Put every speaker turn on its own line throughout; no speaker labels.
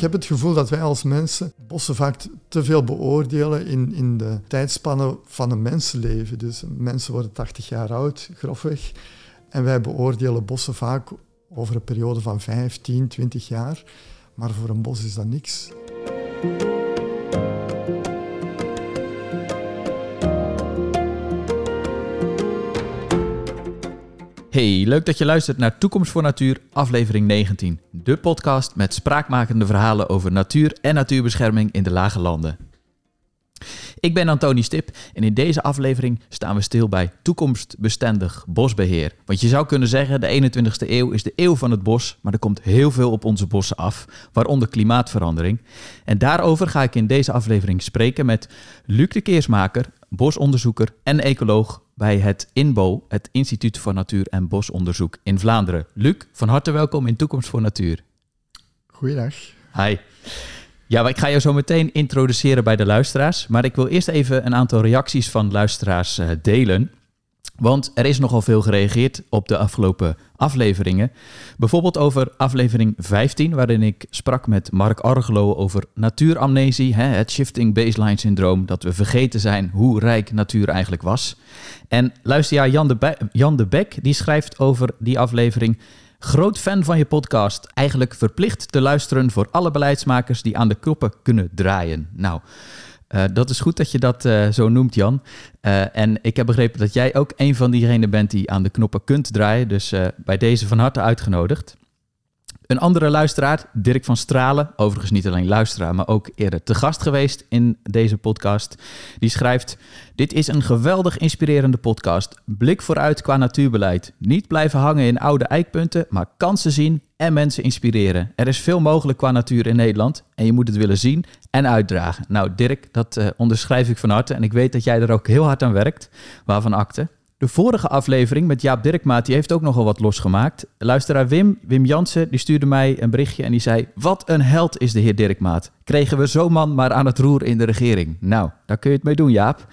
Ik heb het gevoel dat wij als mensen bossen vaak te veel beoordelen in, in de tijdspannen van een mensenleven. Dus mensen worden 80 jaar oud, grofweg. En wij beoordelen bossen vaak over een periode van 15, 20 jaar. Maar voor een bos is dat niks.
Hey, leuk dat je luistert naar Toekomst voor Natuur, aflevering 19. De podcast met spraakmakende verhalen over natuur en natuurbescherming in de lage landen. Ik ben Antoni Stip en in deze aflevering staan we stil bij toekomstbestendig bosbeheer. Want je zou kunnen zeggen, de 21ste eeuw is de eeuw van het bos, maar er komt heel veel op onze bossen af, waaronder klimaatverandering. En daarover ga ik in deze aflevering spreken met Luc de Keersmaker, bosonderzoeker en ecoloog bij het INBO, het Instituut voor Natuur- en Bosonderzoek in Vlaanderen. Luc, van harte welkom in Toekomst voor Natuur.
Goeiedag.
Hi. Ja, ik ga je zo meteen introduceren bij de luisteraars. Maar ik wil eerst even een aantal reacties van luisteraars uh, delen. Want er is nogal veel gereageerd op de afgelopen afleveringen. Bijvoorbeeld over aflevering 15, waarin ik sprak met Mark Argelo over natuuramnesie, hè, het shifting baseline syndroom, dat we vergeten zijn hoe rijk natuur eigenlijk was. En luisteraar Jan de, Jan de Beck, die schrijft over die aflevering. Groot fan van je podcast. Eigenlijk verplicht te luisteren voor alle beleidsmakers die aan de knoppen kunnen draaien. Nou, uh, dat is goed dat je dat uh, zo noemt, Jan. Uh, en ik heb begrepen dat jij ook een van diegenen bent die aan de knoppen kunt draaien. Dus bij deze van harte uitgenodigd. Een andere luisteraar, Dirk van Stralen, overigens niet alleen luisteraar, maar ook eerder te gast geweest in deze podcast, die schrijft: Dit is een geweldig inspirerende podcast. Blik vooruit qua natuurbeleid. Niet blijven hangen in oude eikpunten, maar kansen zien en mensen inspireren. Er is veel mogelijk qua natuur in Nederland en je moet het willen zien en uitdragen. Nou, Dirk, dat uh, onderschrijf ik van harte en ik weet dat jij er ook heel hard aan werkt, waarvan akte. De vorige aflevering met Jaap Dirkmaat, die heeft ook nogal wat losgemaakt. Luisteraar Wim, Wim Jansen, die stuurde mij een berichtje en die zei... Wat een held is de heer Dirkmaat. Kregen we zo'n man maar aan het roer in de regering. Nou, daar kun je het mee doen, Jaap.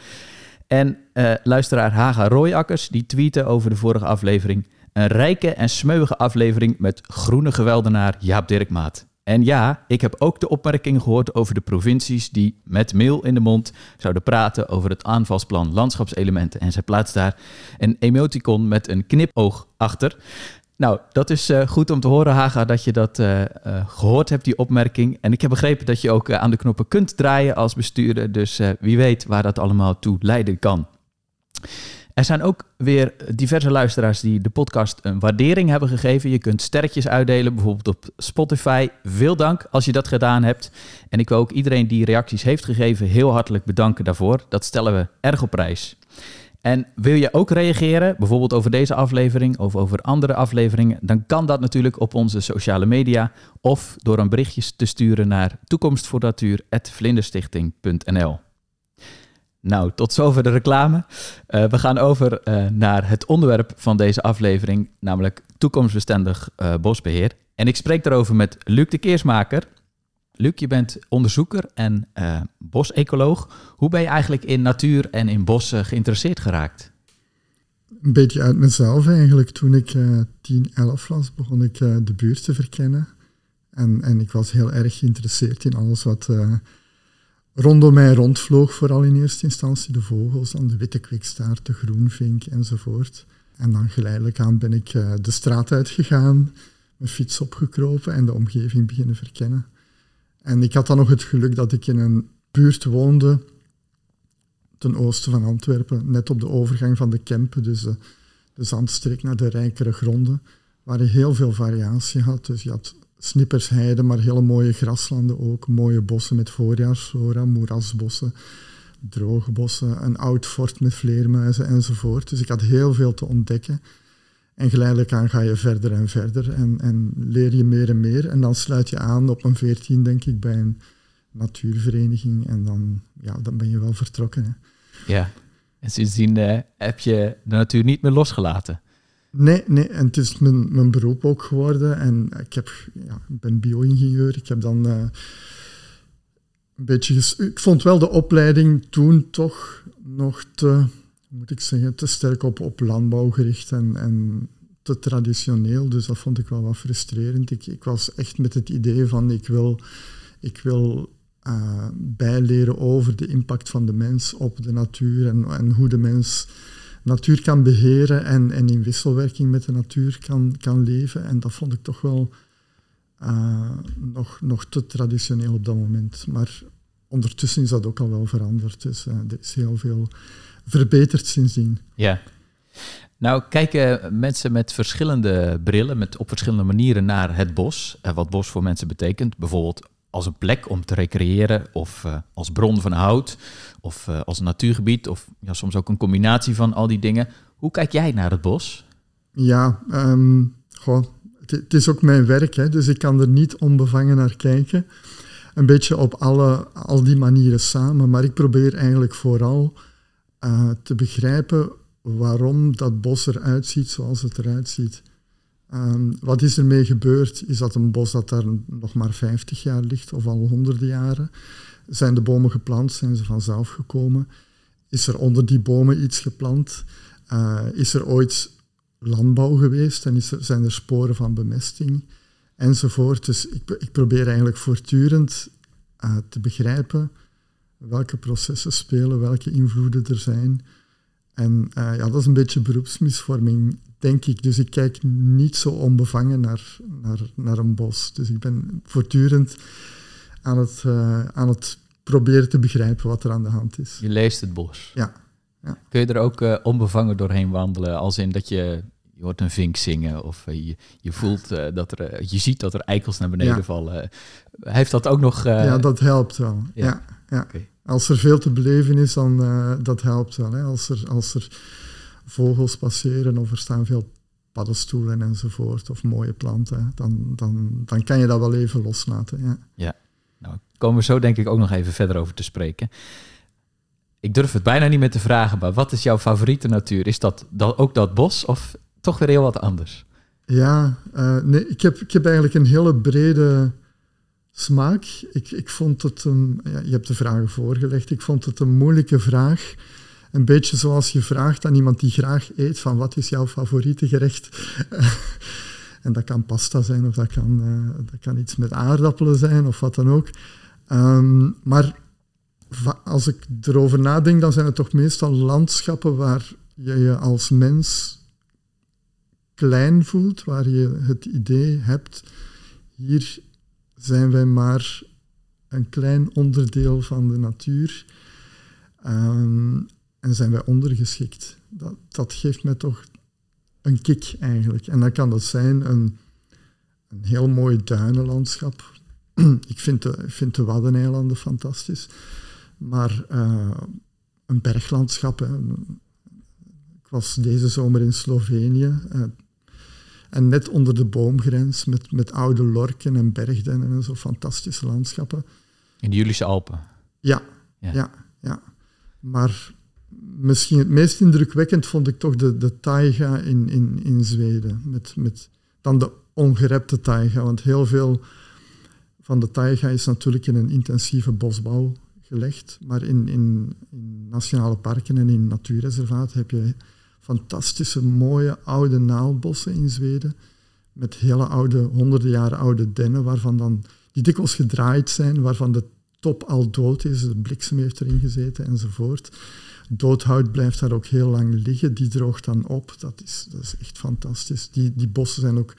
En uh, luisteraar Haga Royakkers, die tweette over de vorige aflevering... Een rijke en smeuïge aflevering met groene geweldenaar Jaap Dirkmaat. En ja, ik heb ook de opmerking gehoord over de provincies die met meel in de mond zouden praten over het aanvalsplan landschapselementen. En zij plaatst daar een emoticon met een knipoog achter. Nou, dat is uh, goed om te horen, Haga, dat je dat uh, uh, gehoord hebt, die opmerking. En ik heb begrepen dat je ook aan de knoppen kunt draaien als bestuurder. Dus wie weet waar dat allemaal toe leiden kan. Er zijn ook weer diverse luisteraars die de podcast een waardering hebben gegeven. Je kunt sterretjes uitdelen, bijvoorbeeld op Spotify. Veel dank als je dat gedaan hebt. En ik wil ook iedereen die reacties heeft gegeven heel hartelijk bedanken daarvoor. Dat stellen we erg op prijs. En wil je ook reageren, bijvoorbeeld over deze aflevering of over andere afleveringen, dan kan dat natuurlijk op onze sociale media of door een berichtje te sturen naar toekomstvoornatuur.vlinderstichting.nl. Nou, tot zover de reclame. Uh, we gaan over uh, naar het onderwerp van deze aflevering, namelijk toekomstbestendig uh, bosbeheer. En ik spreek daarover met Luc de Keersmaker. Luc, je bent onderzoeker en bosecoloog. Hoe ben je eigenlijk in natuur en in bossen geïnteresseerd geraakt?
Een beetje uit mezelf eigenlijk. Toen ik 10, 11 was, begon ik de buurt te verkennen. En, en ik was heel erg geïnteresseerd in alles wat rondom mij rondvloog, vooral in eerste instantie de vogels, dan de witte kwikstaart, de groenvink enzovoort. En dan geleidelijk aan ben ik uh, de straat uitgegaan, mijn fiets opgekropen en de omgeving beginnen verkennen. En ik had dan nog het geluk dat ik in een buurt woonde, ten oosten van Antwerpen, net op de overgang van de Kempen, dus de, de zandstreek naar de rijkere gronden, waar je heel veel variatie had. Dus je had snippersheide, maar hele mooie graslanden ook. Mooie bossen met voorjaarsflora, moerasbossen, droge bossen, een oud fort met vleermuizen enzovoort. Dus ik had heel veel te ontdekken. En geleidelijk aan ga je verder en verder en, en leer je meer en meer. En dan sluit je aan op een veertien, denk ik, bij een natuurvereniging. En dan, ja, dan ben je wel vertrokken. Hè.
Ja, en sindsdien uh, heb je de natuur niet meer losgelaten.
Nee, nee, en het is mijn, mijn beroep ook geworden. En ik, heb, ja, ben bio-ingenieur. Ik heb dan uh, een beetje... Ik vond wel de opleiding toen toch nog te, moet ik zeggen, te sterk op, op landbouw gericht en, en te traditioneel, dus dat vond ik wel wat frustrerend. Ik, ik was echt met het idee van ik wil, ik wil uh, bijleren over de impact van de mens op de natuur en, en hoe de mens natuur kan beheren en, en in wisselwerking met de natuur kan, kan leven. En dat vond ik toch wel uh, nog, nog te traditioneel op dat moment. Maar ondertussen is dat ook al wel veranderd. Dus uh, er is heel veel verbeterd sindsdien.
Ja. Nou, kijken mensen met verschillende brillen, met op verschillende manieren naar het bos. Uh, wat bos voor mensen betekent. Bijvoorbeeld als een plek om te recreëren, of als bron van hout, of uh, als natuurgebied, of ja, soms ook een combinatie van al die dingen. Hoe kijk jij naar het bos?
Ja, um, het is ook mijn werk, hè, dus ik kan er niet onbevangen naar kijken. Een beetje op alle, al die manieren samen, maar ik probeer eigenlijk vooral uh, te begrijpen waarom dat bos eruit ziet zoals het eruit ziet. Um, wat is ermee gebeurd? Is dat een bos dat daar nog maar 50 jaar ligt of al honderden jaren? Zijn de bomen geplant? Zijn ze vanzelf gekomen? Is er onder die bomen iets geplant? Uh, is er ooit landbouw geweest en is er, zijn er sporen van bemesting? Enzovoort. Dus ik, ik probeer eigenlijk voortdurend uh, te begrijpen welke processen spelen, welke invloeden er zijn. En uh, ja, dat is een beetje beroepsmisvorming denk ik. Dus ik kijk niet zo onbevangen naar, naar, naar een bos. Dus ik ben voortdurend aan het, uh, aan het proberen te begrijpen wat er aan de hand is.
Je leest het bos.
Ja. ja.
Kun je er ook uh, onbevangen doorheen wandelen? Als in dat je, je hoort een vink zingen of uh, je, je voelt dat er, je ziet dat er eikels naar beneden ja. vallen. Heeft dat ook nog...
Ja, dat helpt wel. Ja. ja, ja. Okay. Als er veel te beleven is, dan dat helpt wel. Hè. Als er... Als er vogels passeren of er staan veel paddenstoelen enzovoort of mooie planten, dan, dan, dan kan je dat wel even loslaten. Ja,
ja. Nou komen we zo denk ik ook nog even verder over te spreken. Ik durf het bijna niet meer te vragen, maar wat is jouw favoriete natuur? Is dat, dat ook dat bos of toch weer heel wat anders?
Ja, uh, nee, ik heb, ik heb eigenlijk een hele brede smaak. Ik, ik vond het een, ja, je hebt de vragen voorgelegd, ik vond het een moeilijke vraag een beetje zoals je vraagt aan iemand die graag eet van wat is jouw favoriete gerecht? en dat kan pasta zijn of dat kan, uh, dat kan iets met aardappelen zijn of wat dan ook. Um, maar als ik erover nadenk, dan zijn het toch meestal landschappen waar je je als mens klein voelt, waar je het idee hebt, hier zijn wij maar een klein onderdeel van de natuur. Um, en zijn wij ondergeschikt. Dat, dat geeft mij toch een kick eigenlijk. En dan kan dat zijn een, een heel mooi duinenlandschap. ik vind de, vind de Waddeneilanden fantastisch. Maar uh, een berglandschap. Hè. Ik was deze zomer in Slovenië. Uh, en net onder de boomgrens met, met oude lorken en bergdennen en zo fantastische landschappen.
In de Julische Alpen?
Ja, ja, ja. ja. Maar misschien het meest indrukwekkend vond ik toch de, de taiga in, in, in Zweden. Met, met dan de ongerepte taiga. Want heel veel van de taiga is natuurlijk in een intensieve bosbouw gelegd. Maar in, in, in nationale parken en in natuurreservaten heb je fantastische, mooie oude naaldbossen in Zweden. Met hele oude, honderden jaren oude dennen, waarvan dan, die dikwijls gedraaid zijn, waarvan de top al dood is, de bliksem heeft erin gezeten enzovoort. Doodhout blijft daar ook heel lang liggen, die droogt dan op. Dat is, dat is echt fantastisch. Die, die bossen zijn ook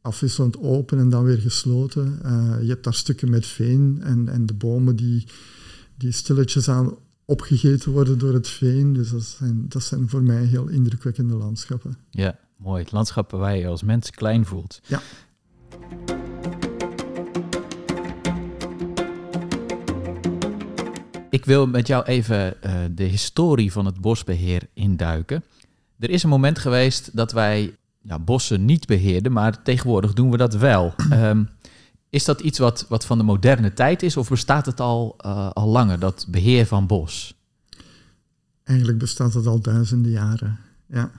afwisselend open en dan weer gesloten. Uh, je hebt daar stukken met veen en, en de bomen die, die stilletjes aan opgegeten worden door het veen. Dus dat zijn, dat zijn voor mij heel indrukwekkende landschappen.
Ja, mooi. Landschappen waar je als mens klein voelt.
Ja.
Ik wil met jou even uh, de historie van het bosbeheer induiken. Er is een moment geweest dat wij ja, bossen niet beheerden, maar tegenwoordig doen we dat wel. Um, is dat iets wat, wat van de moderne tijd is of bestaat het al, uh, al langer, dat beheer van bos?
Eigenlijk bestaat het al duizenden jaren, ja.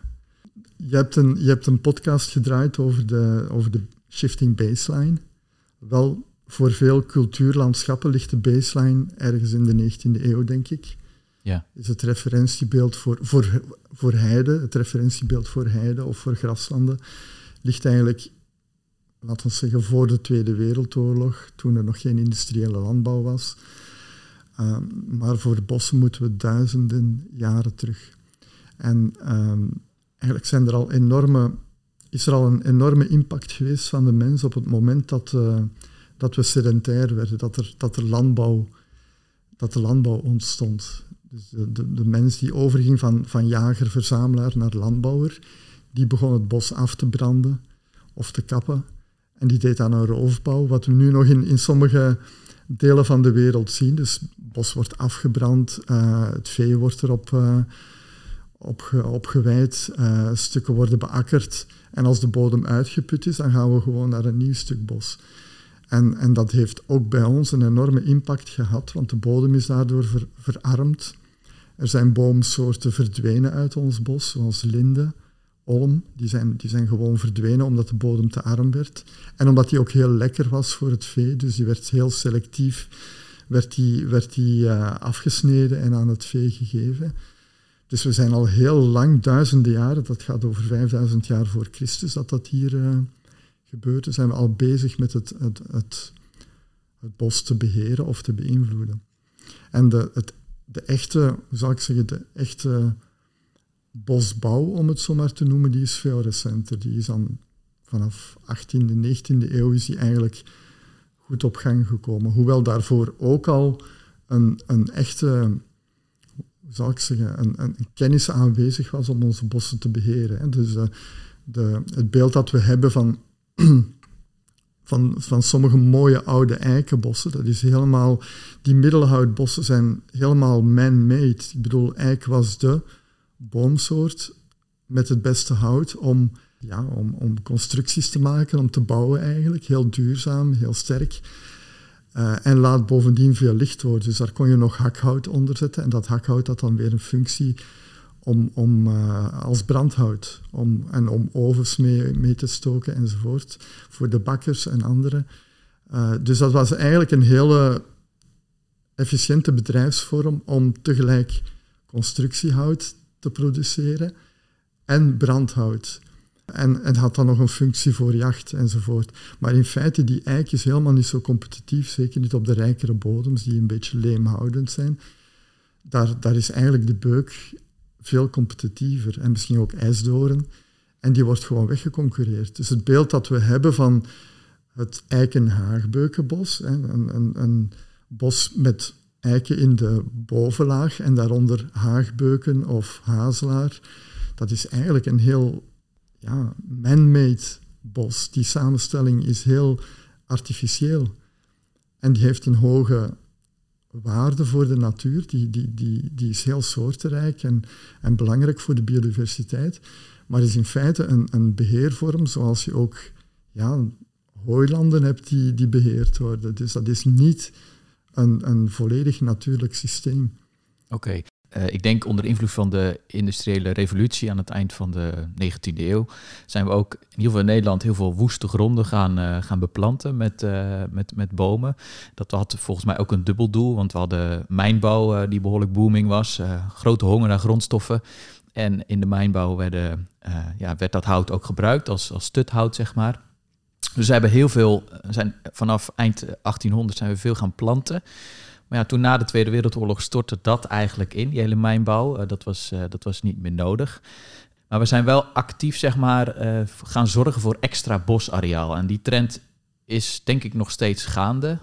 Je hebt een, je hebt een podcast gedraaid over de, over de shifting baseline. Wel voor veel cultuurlandschappen ligt de baseline ergens in de 19e eeuw, denk ik.
Ja.
Is het referentiebeeld voor, voor, voor heide, het referentiebeeld voor heide of voor graslanden, ligt eigenlijk, laten we zeggen, voor de Tweede Wereldoorlog, toen er nog geen industriële landbouw was. Ehm, maar voor de bossen moeten we duizenden jaren terug. En ehm, eigenlijk zijn er al enorme, is er al een enorme impact geweest van de mens op het moment dat, uh, dat we sedentair werden, dat er, dat er landbouw, dat de landbouw ontstond. Dus de, de, de mens die overging van, van jager-verzamelaar naar landbouwer, die begon het bos af te branden of te kappen. En die deed aan een roofbouw, wat we nu nog in, in sommige delen van de wereld zien. Dus het bos wordt afgebrand, uh, het vee wordt erop uh, op, opgeweid, uh, stukken worden beakkerd. En als de bodem uitgeput is, dan gaan we gewoon naar een nieuw stuk bos. En, en dat heeft ook bij ons een enorme impact gehad, want de bodem is daardoor ver, verarmd. Er zijn boomsoorten verdwenen uit ons bos, zoals linde, olm. Die zijn, die zijn gewoon verdwenen omdat de bodem te arm werd. En omdat die ook heel lekker was voor het vee, dus die werd heel selectief werd die, werd die, uh, afgesneden en aan het vee gegeven. Dus we zijn al heel lang, duizenden jaren, dat gaat over 5000 jaar voor Christus, dat dat hier uh, gebeurde, zijn we al bezig met het, het, het, het, bos te beheren of te beïnvloeden. En de, het, de echte, hoe zal ik zeggen, de echte bosbouw, om het zo maar te noemen, die is veel recenter. Die is dan vanaf 18e, 19e eeuw is eigenlijk goed op gang gekomen. Hoewel daarvoor ook al een, een echte, zal ik zeggen, een, een kennis aanwezig was om onze bossen te beheren. Dus uh, de, het beeld dat we hebben van, van, van sommige mooie oude eikenbossen, dat is helemaal, die middelhoutbossen zijn helemaal man-made. Ik bedoel, eik was de boomsoort met het beste hout om, ja, om, om constructies te maken, om te bouwen eigenlijk. Heel duurzaam, heel sterk. Uh, en laat bovendien veel licht worden. Dus daar kon je nog hakhout onder zetten. En dat hakhout had dan weer een functie om, om, uh, als brandhout. Om, en om ovens mee, mee te stoken enzovoort. Voor de bakkers en anderen. Uh, dus dat was eigenlijk een hele efficiënte bedrijfsvorm om tegelijk constructiehout te produceren en brandhout. En, en had dan nog een functie voor jacht enzovoort. Maar in feite, die eik helemaal niet zo competitief, zeker niet op de rijkere bodems die een beetje leemhoudend zijn. Daar, daar is eigenlijk de beuk veel competitiever en misschien ook ijsdoren. En die wordt gewoon weggeconcurreerd. Dus het beeld dat we hebben van het eikenhaagbeukenbos, een, een, een bos met eiken in de bovenlaag en daaronder haagbeuken of hazelaar. Dat is eigenlijk een heel ja, man-made bos. Die samenstelling is heel artificieel. En die heeft een hoge waarde voor de natuur. Die, die, die, die is heel soortenrijk en, en belangrijk voor de biodiversiteit. Maar is in feite een, een beheervorm zoals je ook ja, hooilanden hebt die, die beheerd worden. Dus dat is niet een, een volledig natuurlijk systeem.
Oké. Uh, ik denk onder invloed van de industriële revolutie aan het eind van de 19e eeuw zijn we ook in ieder geval Nederland heel veel woeste gronden gaan, uh, gaan beplanten met, uh, met, met bomen. Dat had volgens mij ook een dubbel doel, want we hadden mijnbouw die behoorlijk booming was, grote honger naar grondstoffen. En in de mijnbouw werden, ja, werd dat hout ook gebruikt als, als stuthout, zeg maar. Dus we hebben heel veel, zijn, vanaf eind 1800 zijn we veel gaan planten. Maar ja, toen na de Tweede Wereldoorlog stortte dat eigenlijk in, die hele mijnbouw. Uh, dat, was, uh, dat was niet meer nodig. Maar we zijn wel actief, zeg maar, uh, gaan zorgen voor extra bosareaal. En die trend is denk ik nog steeds gaande.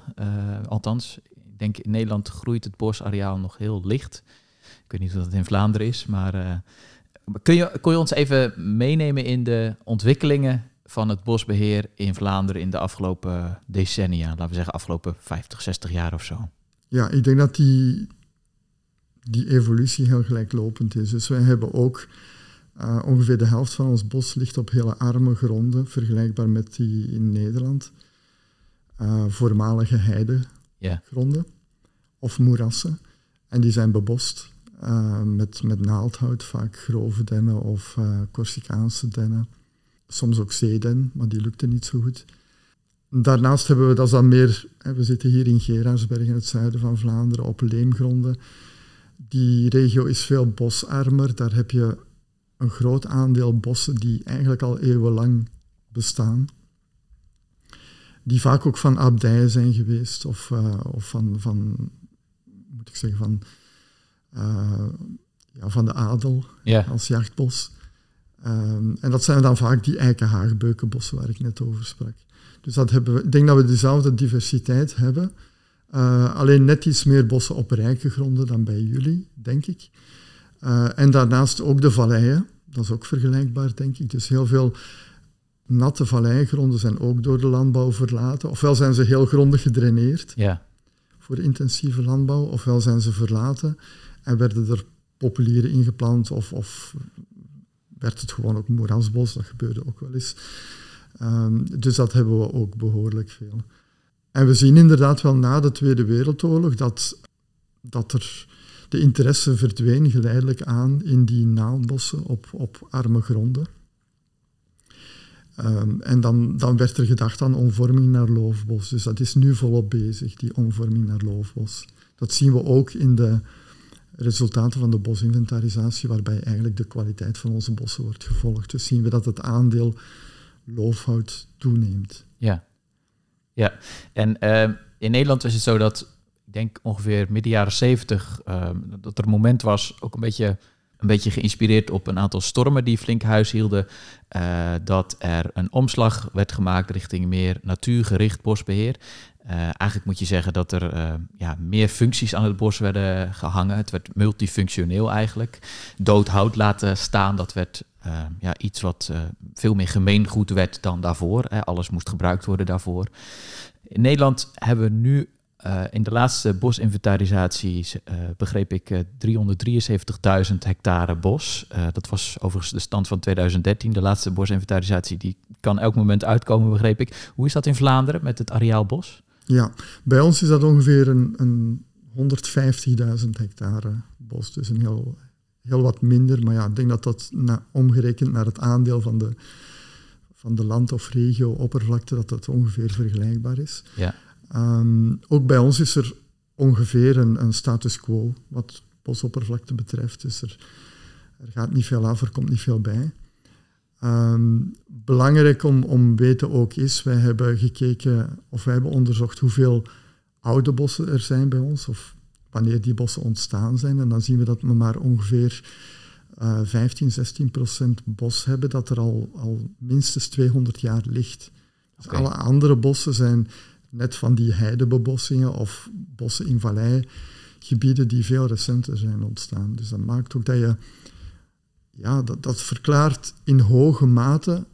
althans, ik denk in Nederland groeit het bosareaal nog heel licht. Ik weet niet of dat in Vlaanderen is, maar kun, je, kun je ons even meenemen in de ontwikkelingen van het bosbeheer in Vlaanderen in de afgelopen decennia, laten we zeggen afgelopen 50, 60 jaar of zo?
Ja, ik denk dat die, die evolutie heel gelijklopend is. Dus wij hebben ook uh, ongeveer de helft van ons bos ligt op hele arme gronden, vergelijkbaar met die in Nederland. Uh, voormalige heidegronden yeah. of moerassen. En die zijn bebost uh, met, met naaldhout, vaak grove dennen of Corsicaanse dennen soms ook zeden, maar die lukte niet zo goed. Daarnaast hebben we dat dan meer, we zitten hier in Gerardsberg in het zuiden van Vlaanderen op leemgronden. Die regio is veel bosarmer. Daar heb je een groot aandeel bossen die eigenlijk al eeuwenlang bestaan. Die vaak ook van abdijen zijn geweest of, uh, of van, van, moet ik zeggen, van, uh, ja, van de adel als jachtbos. Um, en dat zijn dan vaak die eikenhaagbeukenbossen waar ik net over sprak. Dus dat hebben we, ik denk dat we dezelfde diversiteit hebben. Uh, alleen net iets meer bossen op rijke gronden dan bij jullie, denk ik. Uh, en daarnaast ook de valleien. Dat is ook vergelijkbaar, denk ik. Dus heel veel natte valleigronden zijn ook door de landbouw verlaten. Ofwel zijn ze heel grondig gedraineerd
Ja.
voor intensieve landbouw, ofwel zijn ze verlaten en werden er populieren ingeplant of, of werd het gewoon ook moerasbos. Dat gebeurde ook wel eens. Um, dus dat hebben we ook behoorlijk veel. En we zien inderdaad wel na de Tweede Wereldoorlog dat, dat er de interesse verdween geleidelijk aan in die naaldbossen op, op arme gronden. Um, en dan, dan werd er gedacht aan omvorming naar loofbos. Dus dat is nu volop bezig, die omvorming naar loofbos. Dat zien we ook in de resultaten van de bosinventarisatie, waarbij eigenlijk de kwaliteit van onze bossen wordt gevolgd. Dus zien we dat het aandeel loofhout toeneemt.
Ja, ja. en uh, in Nederland is het zo dat, ik denk ongeveer midden jaren zeventig, uh, dat er een moment was, ook een beetje, een beetje geïnspireerd op een aantal stormen die flink huis hielden, uh, dat er een omslag werd gemaakt richting meer natuurgericht bosbeheer. Uh, eigenlijk moet je zeggen dat er uh, ja, meer functies aan het bos werden gehangen. Het werd multifunctioneel eigenlijk. Dood hout laten staan, dat werd uh, ja, iets wat veel meer gemeengoed werd dan daarvoor. Hè. Alles moest gebruikt worden daarvoor. In Nederland hebben we nu in de laatste bosinventarisatie, begreep ik, 373.000 hectare bos. dat was overigens de stand van 2013. De laatste bosinventarisatie die kan elk moment uitkomen, begreep ik. Hoe is dat in Vlaanderen met het areaal bos?
Ja, bij ons is dat ongeveer een, een 150.000 hectare bos. Dus een heel, heel wat minder. Maar ja, ik denk dat dat na, omgerekend naar het aandeel van de, van de land- of regio-oppervlakte, dat dat ongeveer vergelijkbaar is.
Ja.
Um, ook bij ons is er ongeveer een, een status quo wat bosoppervlakte betreft. Dus er, er gaat niet veel af, er komt niet veel bij. Um, belangrijk om, om weten ook is, wij hebben gekeken of wij hebben onderzocht hoeveel oude bossen er zijn bij ons, of wanneer die bossen ontstaan zijn. En dan zien we dat we maar ongeveer uh, 15, 16 procent bos hebben dat er al, al minstens 200 jaar ligt. Dus alle andere bossen zijn net van die heidebebossingen of bossen in valleigebieden die veel recenter zijn ontstaan. Dus dat maakt ook dat je ja, dat, dat verklaart in hoge mate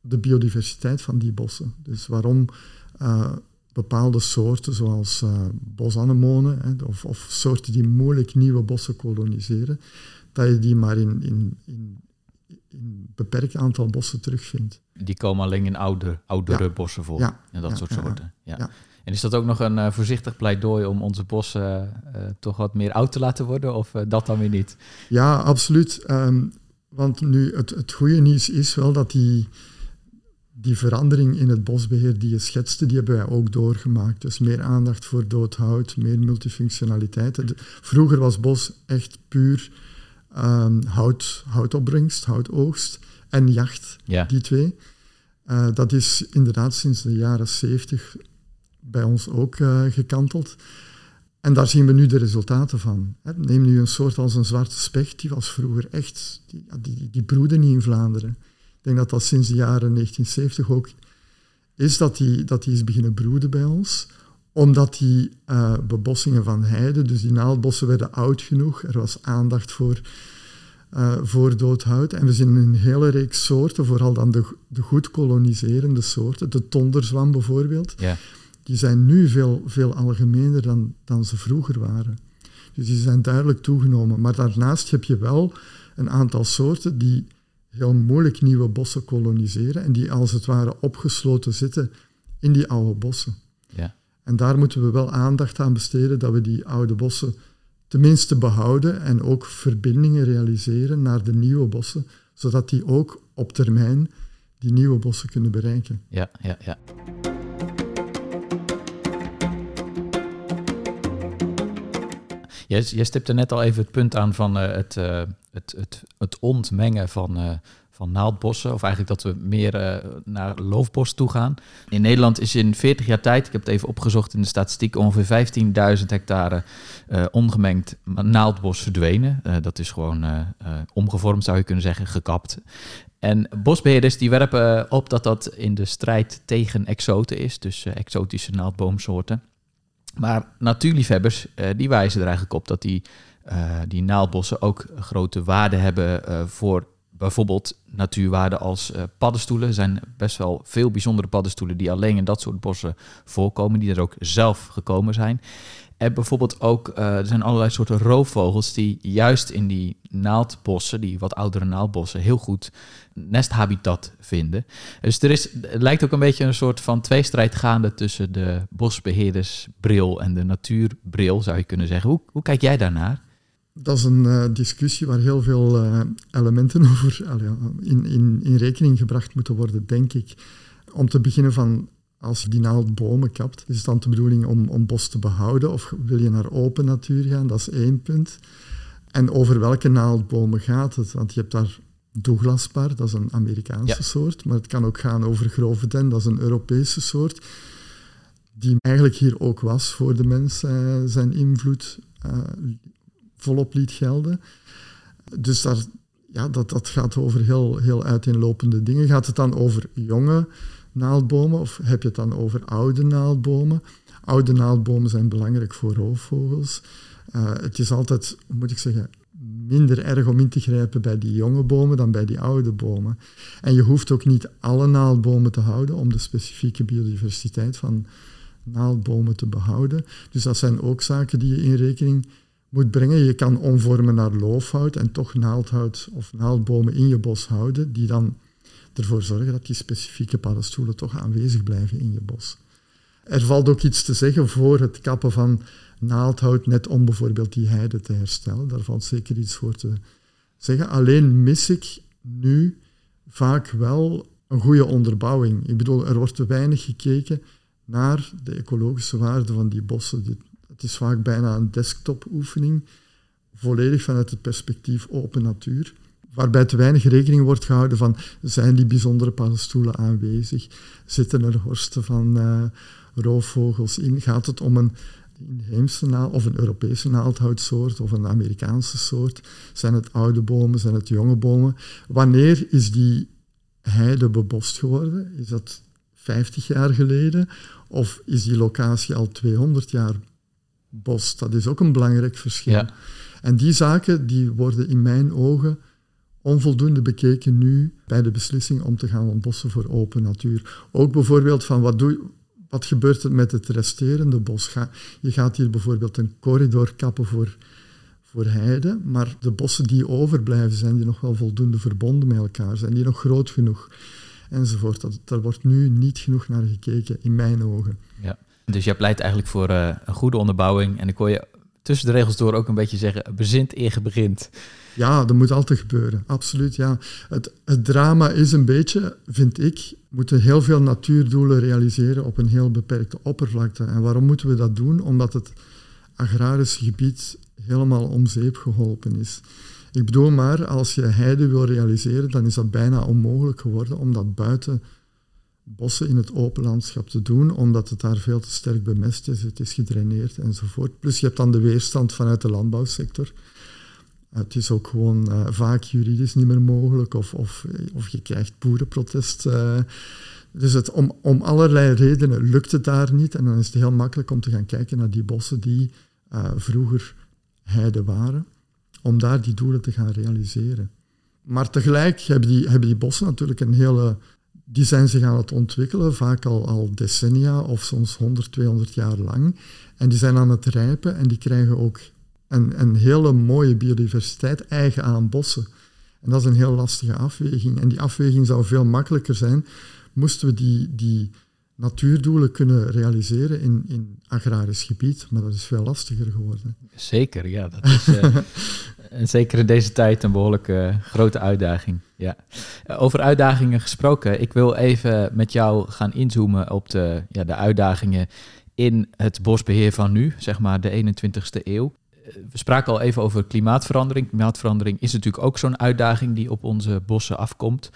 de biodiversiteit van die bossen. Dus waarom uh, bepaalde soorten, zoals uh, bosanemonen, hè, of, of, soorten die moeilijk nieuwe bossen koloniseren, dat je die maar in, in, in, in beperkt aantal bossen terugvindt.
Die komen alleen in oude, oudere
Ja.
bossen voor.
Ja.
En dat
Ja,
soort soorten. Ja.
Ja.
En is dat ook nog een eh, voorzichtig pleidooi om onze bossen eh, toch wat meer oud te laten worden? Of eh, dat dan weer niet?
Ja, absoluut. Ehm, want nu, het, het goede nieuws is wel dat die, die verandering in het bosbeheer die je schetste, die hebben wij ook doorgemaakt. Dus meer aandacht voor doodhout, meer multifunctionaliteit. De- vroeger was bos echt puur ehm, hout, houtopbrengst, houtoogst en jacht,
Ja.
die twee. Eh, dat is inderdaad sinds de jaren 70 bij ons ook eh, gekanteld. En daar zien we nu de resultaten van. Hè. Neem nu een soort als een zwarte specht, die was vroeger echt, die, die, die broedde niet in Vlaanderen. Ik denk dat dat sinds de jaren 1970 ook is dat die, dat die is beginnen broeden bij ons. Omdat die eh, bebossingen van heide, dus die naaldbossen werden oud genoeg, er was aandacht voor, eh, voor doodhout. En we zien een hele reeks soorten, vooral dan de, de goed koloniserende soorten, de tonderzwam bijvoorbeeld
Ja.
die zijn nu veel, veel algemener dan, dan ze vroeger waren. Dus die zijn duidelijk toegenomen. Maar daarnaast heb je wel een aantal soorten die heel moeilijk nieuwe bossen koloniseren en die als het ware opgesloten zitten in die oude bossen.
Ja.
En daar moeten we wel aandacht aan besteden dat we die oude bossen tenminste behouden en ook verbindingen realiseren naar de nieuwe bossen, zodat die ook op termijn die nieuwe bossen kunnen bereiken.
Ja, ja, ja. Je, je stipte net al even het punt aan van het, het, het, het ontmengen van van naaldbossen. Of eigenlijk dat we meer naar loofbos toe gaan. In Nederland is in 40 jaar tijd, ik heb het even opgezocht in de statistiek, ongeveer 15.000 hectare ongemengd naaldbos verdwenen. Dat is gewoon omgevormd, zou je kunnen zeggen, gekapt. En bosbeheerders die werpen op dat dat in de strijd tegen exoten is, dus exotische naaldboomsoorten. Maar natuurliefhebbers die wijzen er eigenlijk op dat die, die naaldbossen ook grote waarde hebben voor bijvoorbeeld natuurwaarden als paddenstoelen. Er zijn best wel veel bijzondere paddenstoelen die alleen in dat soort bossen voorkomen, die er ook zelf gekomen zijn. En bijvoorbeeld ook, uh, er zijn allerlei soorten roofvogels die juist in die naaldbossen, die wat oudere naaldbossen, heel goed nesthabitat vinden. Dus er is, het lijkt ook een beetje een soort van tweestrijd gaande tussen de bosbeheerdersbril en de natuurbril, zou je kunnen zeggen. Hoe, hoe kijk jij daarnaar?
dat is een uh, discussie waar heel veel uh, elementen over in, in, in rekening gebracht moeten worden, denk ik. Om te beginnen van, als je die naald bomen kapt, is het dan de bedoeling om, om bos te behouden of wil je naar open natuur gaan? Dat is één punt. En over welke naaldbomen gaat het? Want je hebt daar Douglaspar, dat is een Amerikaanse soort, maar het kan ook gaan over grove den, dat is een Europese soort, die eigenlijk hier ook was voor de mens, uh, zijn invloed volop liet gelden. Dus daar, ja, dat, dat gaat over heel, heel uiteenlopende dingen. Gaat het dan over jonge naaldbomen of heb je het dan over oude naaldbomen? Oude naaldbomen zijn belangrijk voor roofvogels. Uh, het is altijd, moet ik zeggen, minder erg om in te grijpen bij die jonge bomen dan bij die oude bomen. En je hoeft ook niet alle naaldbomen te houden om de specifieke biodiversiteit van naaldbomen te behouden. Dus dat zijn ook zaken die je in rekening moet brengen. Je kan omvormen naar loofhout en toch naaldhout of naaldbomen in je bos houden, die dan ervoor zorgen dat die specifieke paddenstoelen toch aanwezig blijven in je bos. Er valt ook iets te zeggen voor het kappen van naaldhout, net om bijvoorbeeld die heide te herstellen. Daar valt zeker iets voor te zeggen. Alleen mis ik nu vaak wel een goede onderbouwing. Ik bedoel, er wordt te weinig gekeken naar de ecologische waarde van die bossen. Het is vaak bijna een desktop-oefening, volledig vanuit het perspectief open natuur, waarbij te weinig rekening wordt gehouden van zijn die bijzondere paddenstoelen aanwezig, zitten er horsten van uh, roofvogels in, gaat het om een inheemse naald of een Europese naaldhoutsoort of een Amerikaanse soort, zijn het oude bomen, zijn het jonge bomen, wanneer is die heide bebost geworden? Is dat 50 jaar geleden? Of is die locatie al 200 jaar bos. Dat is ook een belangrijk verschil. Ja. En die zaken die worden in mijn ogen onvoldoende bekeken nu bij de beslissing om te gaan ontbossen voor open natuur. Ook bijvoorbeeld van wat, doe, wat gebeurt er met het resterende bos? je gaat hier bijvoorbeeld een corridor kappen voor, voor heide, maar de bossen die overblijven, zijn die nog wel voldoende verbonden met elkaar? Zijn die nog groot genoeg? Enzovoort. Dat, daar wordt nu niet genoeg naar gekeken, in mijn ogen.
Ja. Dus jij pleit eigenlijk voor uh, een goede onderbouwing. En ik hoor je tussen de regels door ook een beetje zeggen, bezint eer je begint.
Ja, dat moet altijd gebeuren, absoluut. Ja. Het, het drama is een beetje, vind ik, moeten heel veel natuurdoelen realiseren op een heel beperkte oppervlakte. En waarom moeten we dat doen? Omdat het agrarisch gebied helemaal om zeep geholpen is. Ik bedoel maar, als je heide wil realiseren, dan is dat bijna onmogelijk geworden, omdat buiten bossen in het open landschap te doen, omdat het daar veel te sterk bemest is, het is gedraineerd enzovoort. Plus je hebt dan de weerstand vanuit de landbouwsector. Het is ook gewoon uh, vaak juridisch niet meer mogelijk, of, of, of je krijgt boerenprotest. Uh, dus het, om, om allerlei redenen lukt het daar niet. En dan is het heel makkelijk om te gaan kijken naar die bossen die vroeger heide waren, om daar die doelen te gaan realiseren. Maar tegelijk hebben die, hebben die bossen natuurlijk een hele die zijn zich aan het ontwikkelen, vaak al, al decennia of soms 100, 200 jaar lang. En die zijn aan het rijpen en die krijgen ook een, een hele mooie biodiversiteit eigen aan bossen. En dat is een heel lastige afweging. En die afweging zou veel makkelijker zijn moesten we die, die natuurdoelen kunnen realiseren in, in agrarisch gebied. Maar dat is veel lastiger geworden.
Zeker, ja. Dat is, uh, en zeker in deze tijd een behoorlijk uh, grote uitdaging. Ja. Uh, over uitdagingen gesproken, ik wil even met jou gaan inzoomen op de, ja, de uitdagingen in het bosbeheer van nu, zeg maar de 21ste eeuw. we spraken al even over klimaatverandering. Klimaatverandering is natuurlijk ook zo'n uitdaging die op onze bossen afkomt.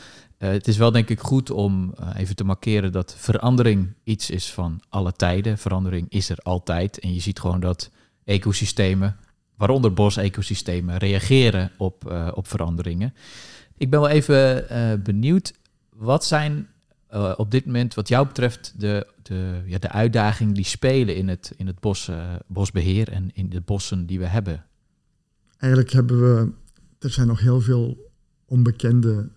Uh, het is wel denk ik goed om uh, even te markeren dat verandering iets is van alle tijden. Verandering is er altijd. En je ziet gewoon dat ecosystemen, waaronder bosecosystemen, reageren op, uh, op veranderingen. Ik ben wel even benieuwd, wat zijn op dit moment wat jou betreft de, de, ja, de uitdagingen die spelen in het, in het bos, bosbeheer en in de bossen die we hebben?
Eigenlijk hebben we, er zijn nog heel veel onbekende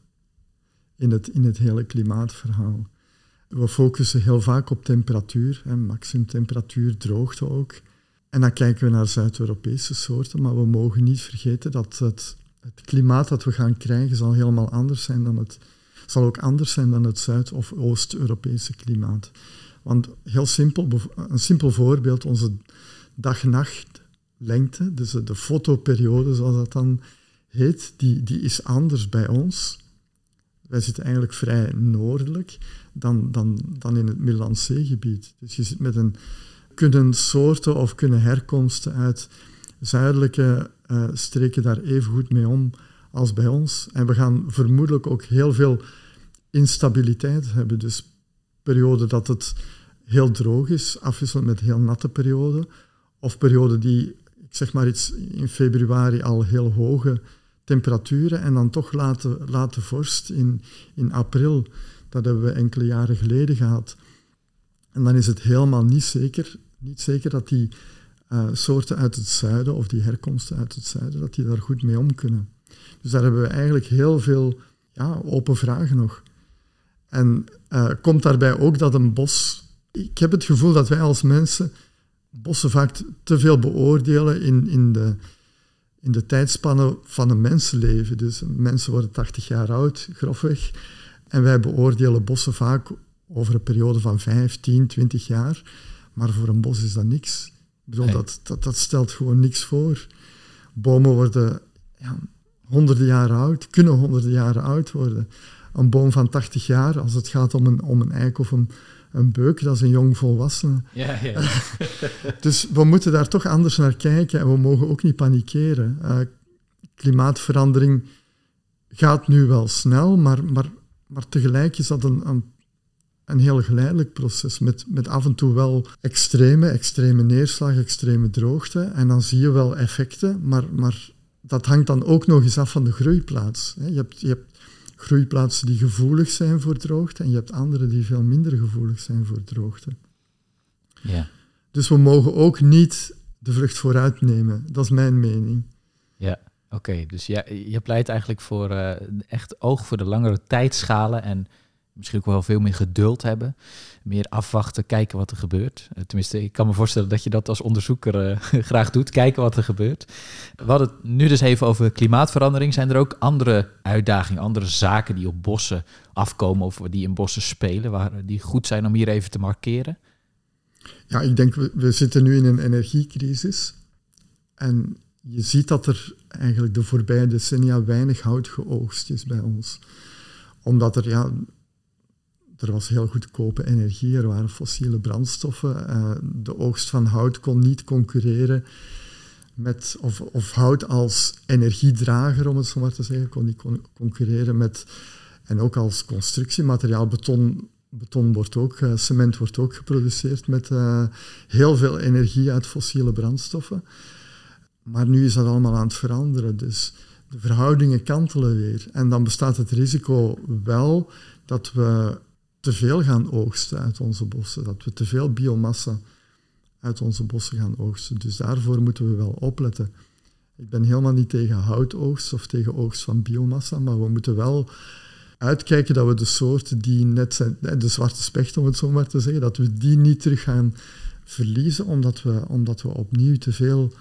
in het, in het hele klimaatverhaal. We focussen heel vaak op temperatuur, hè, maximumtemperatuur, droogte ook. En dan kijken we naar Zuid-Europese soorten, maar we mogen niet vergeten dat het, het, klimaat dat we gaan krijgen zal helemaal anders zijn dan het, zal ook anders zijn dan het Zuid- of Oost-Europese klimaat. Want heel simpel, een simpel voorbeeld, onze dag-nacht lengte, dus de fotoperiode zoals dat dan heet, die, die is anders bij ons wij zitten eigenlijk vrij noordelijk dan, dan, dan in het Middellandse zeegebied. Dus je zit met een kunnen soorten of kunnen herkomsten uit zuidelijke uh, streken daar even goed mee om als bij ons. En we gaan vermoedelijk ook heel veel instabiliteit hebben. Dus perioden dat het heel droog is, afwisselend met heel natte perioden. Of perioden die, ik zeg maar iets, in februari al heel hoge temperaturen en dan toch laten, laten vorst in, in april. Dat hebben we enkele jaren geleden gehad. En dan is het helemaal niet zeker, niet zeker dat die uh, soorten uit het zuiden of die herkomsten uit het zuiden, dat die daar goed mee om kunnen. Dus daar hebben we eigenlijk heel veel ja, open vragen nog. En uh, komt daarbij ook dat een bos. Ik heb het gevoel dat wij als mensen bossen vaak te veel beoordelen in, in de, in de tijdspanne van een mensenleven. Dus mensen worden 80 jaar oud, grofweg. En wij beoordelen bossen vaak over een periode van 15, 20 jaar. Maar voor een bos is dat niks. Ik bedoel, dat, dat, dat stelt gewoon niks voor. Bomen worden ja, honderden jaren oud, kunnen honderden jaren oud worden. Een boom van 80 jaar, als het gaat om een, om een eik of een, een beuk, dat is een jong volwassene. Ja, ja. dus we moeten daar toch anders naar kijken en we mogen ook niet panikeren. Uh, klimaatverandering gaat nu wel snel, maar, maar, maar tegelijk is dat een, een, een heel geleidelijk proces met, met af en toe wel extreme, extreme neerslag, extreme droogte. En dan zie je wel effecten, maar, maar dat hangt dan ook nog eens af van de groeiplaats. Je hebt, je hebt groeiplaatsen die gevoelig zijn voor droogte en je hebt andere die veel minder gevoelig zijn voor droogte. Ja. Dus we mogen ook niet de vlucht vooruit nemen. Dat is mijn mening.
Ja, oké. Dus ja, je pleit eigenlijk voor uh, echt oog voor de langere tijdschalen en misschien ook wel veel meer geduld hebben. Meer afwachten, kijken wat er gebeurt. Eh, tenminste, ik kan me voorstellen dat je dat als onderzoeker uh, graag doet, kijken wat er gebeurt. We hadden het nu dus even over klimaatverandering. Zijn er ook andere uitdagingen, andere zaken die op bossen afkomen of die in bossen spelen, waar die goed zijn om hier even te markeren?
Ja, ik denk, we, we zitten nu in een energiecrisis. En je ziet dat er eigenlijk de voorbije decennia weinig hout geoogst is bij ons. Omdat er ja, er was heel goedkope energie, er waren fossiele brandstoffen. Uh, de oogst van hout kon niet concurreren met, of, of hout als energiedrager, om het zo maar te zeggen, kon niet concurreren met, en ook als constructiemateriaal, beton, beton wordt ook, uh, cement wordt ook geproduceerd met uh, heel veel energie uit fossiele brandstoffen. Maar nu is dat allemaal aan het veranderen, dus de verhoudingen kantelen weer. En dan bestaat het risico wel dat we te veel gaan oogsten uit onze bossen, dat we te veel biomassa uit onze bossen gaan oogsten. Dus daarvoor moeten we wel opletten. Ik ben helemaal niet tegen houtoogst of tegen oogst van biomassa, maar we moeten wel uitkijken dat we de soorten die net zijn, de zwarte specht om het zo maar te zeggen, dat we die niet terug gaan verliezen, omdat we, omdat we opnieuw te veel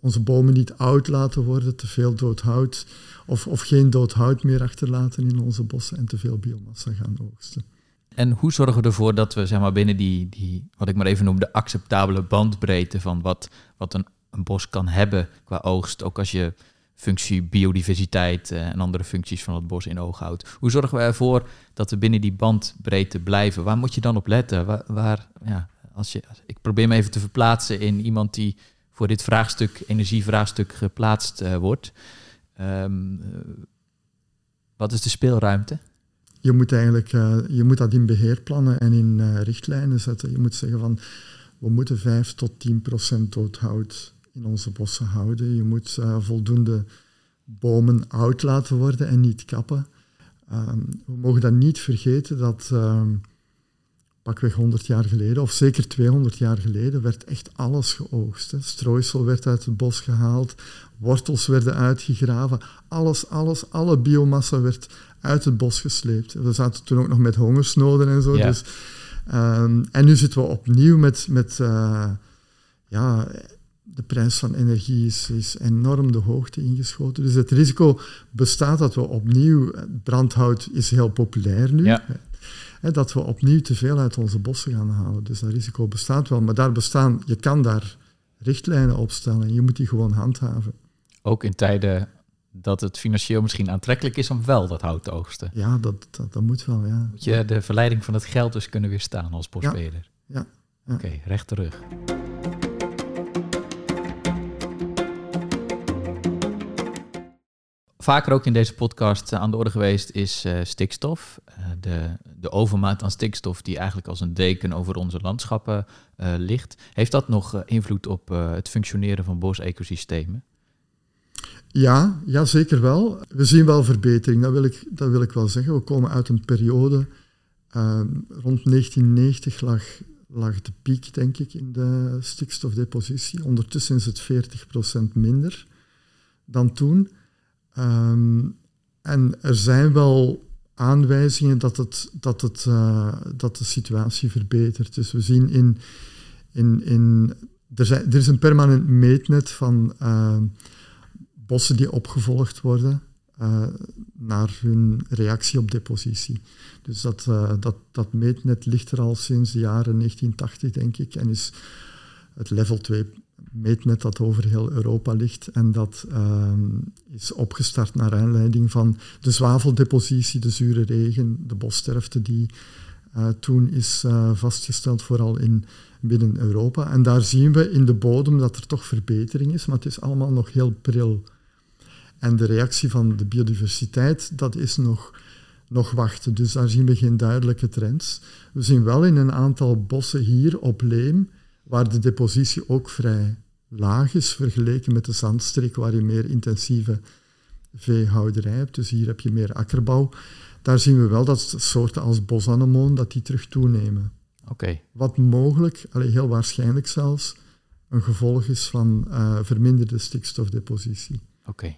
onze bomen niet oud laten worden, te veel dood hout of, of geen dood hout meer achterlaten in onze bossen en te veel biomassa gaan oogsten.
En hoe zorgen we ervoor dat we zeg maar, binnen die, die, wat ik maar even noem, de acceptabele bandbreedte van wat, wat een, bos kan hebben qua oogst, ook als je functie biodiversiteit eh, en andere functies van het bos in oog houdt. Hoe zorgen we ervoor dat we binnen die bandbreedte blijven? Waar moet je dan op letten? Waar, ja, als je, ik probeer me even te verplaatsen in iemand die voor dit vraagstuk, energievraagstuk geplaatst uh, wordt. Um, wat is de speelruimte?
Je moet eigenlijk uh, je moet dat in beheerplannen en in uh, richtlijnen zetten. Je moet zeggen van we moeten 5 tot 10 procent doodhout in onze bossen houden. Je moet voldoende bomen oud laten worden en niet kappen. Um, we mogen dan niet vergeten dat um, pakweg 100 jaar geleden, of zeker 200 jaar geleden, werd echt alles geoogst. Hè. Strooisel werd uit het bos gehaald, wortels werden uitgegraven, alles, alles, alle biomassa werd uit het bos gesleept. We zaten toen ook nog met hongersnoden en zo. Dus, um, en nu zitten we opnieuw met, met uh, ja, de prijs van energie is, is, enorm de hoogte ingeschoten. Dus het risico bestaat dat we opnieuw, brandhout is heel populair nu,
ja.
Hè, dat we opnieuw te veel uit onze bossen gaan halen. Dus dat risico bestaat wel, maar daar bestaan, je kan daar richtlijnen opstellen en je moet die gewoon handhaven.
Ook in tijden dat het financieel misschien aantrekkelijk is om wel dat hout te oogsten.
Ja, dat, dat, dat moet wel, ja.
Moet je de verleiding van het geld dus kunnen weerstaan als bosbeheerder?
Ja. ja, ja.
Oké, recht terug. Vaker ook in deze podcast aan de orde geweest is uh, stikstof. Uh, de, de overmaat aan stikstof die eigenlijk als een deken over onze landschappen ligt. Heeft dat nog invloed op het functioneren van bosecosystemen?
Ja, ja, zeker wel. We zien wel verbetering, dat wil ik, dat wil ik wel zeggen. We komen uit een periode, ehm, rond 1990 lag, lag de piek, denk ik, in de stikstofdepositie. Ondertussen is het 40% minder dan toen. Um, en er zijn wel aanwijzingen dat, het, dat, het, uh, dat de situatie verbetert. Dus we zien in... in, in er, zijn, er is een permanent meetnet van uh, bossen die opgevolgd worden uh, naar hun reactie op depositie. Dus dat, dat, dat meetnet ligt er al sinds de jaren 1980, denk ik, en is het level 2 meetnet dat over heel Europa ligt. En dat uh, is opgestart naar aanleiding van de zwaveldepositie, de zure regen, de bossterfte die uh, toen is uh, vastgesteld, vooral in binnen Europa. En daar zien we in de bodem dat er toch verbetering is, maar het is allemaal nog heel pril. En de reactie van de biodiversiteit, dat is nog, nog wachten. Dus daar zien we geen duidelijke trends. We zien wel in een aantal bossen hier op Leem, waar de depositie ook vrij laag is vergeleken met de zandstreek waar je meer intensieve veehouderij hebt. Dus hier heb je meer akkerbouw. Daar zien we wel dat soorten als bosanemoon dat die terug toenemen.
Oké.
Wat mogelijk, heel waarschijnlijk zelfs, een gevolg is van uh, verminderde stikstofdepositie.
Oké.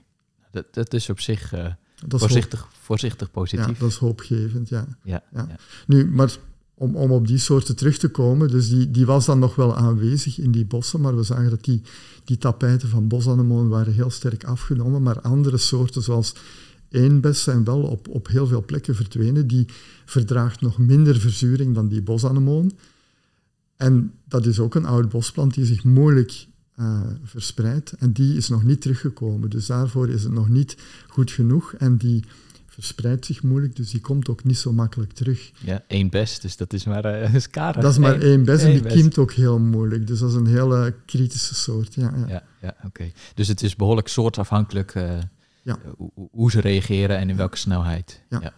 Dat, dat is op zich uh, voorzichtig, voorzichtig positief.
Ja, dat is hoopgevend, ja.
Ja, ja. ja.
Nu, maar om, om op die soorten terug te komen. Dus die, die was dan nog wel aanwezig in die bossen, maar we zagen dat die, die tapijten van bosanemonen waren heel sterk afgenomen. Maar andere soorten, zoals eenbes, zijn wel op, op heel veel plekken verdwenen. Die verdraagt nog minder verzuring dan die bosanemoon. En dat is ook een oud bosplant die zich moeilijk uh, verspreidt. En die is nog niet teruggekomen. Dus daarvoor is het nog niet goed genoeg. En die verspreidt zich moeilijk, dus die komt ook niet zo makkelijk terug.
Ja, één best, dus dat is maar uh, is karig.
Dat is maar één best en die best. kiemt ook heel moeilijk. Dus dat is een hele kritische soort. Ja, ja.
ja, ja oké. Dus het is behoorlijk soortafhankelijk uh, ja. hoe ze reageren en in welke snelheid.
Ja. ja.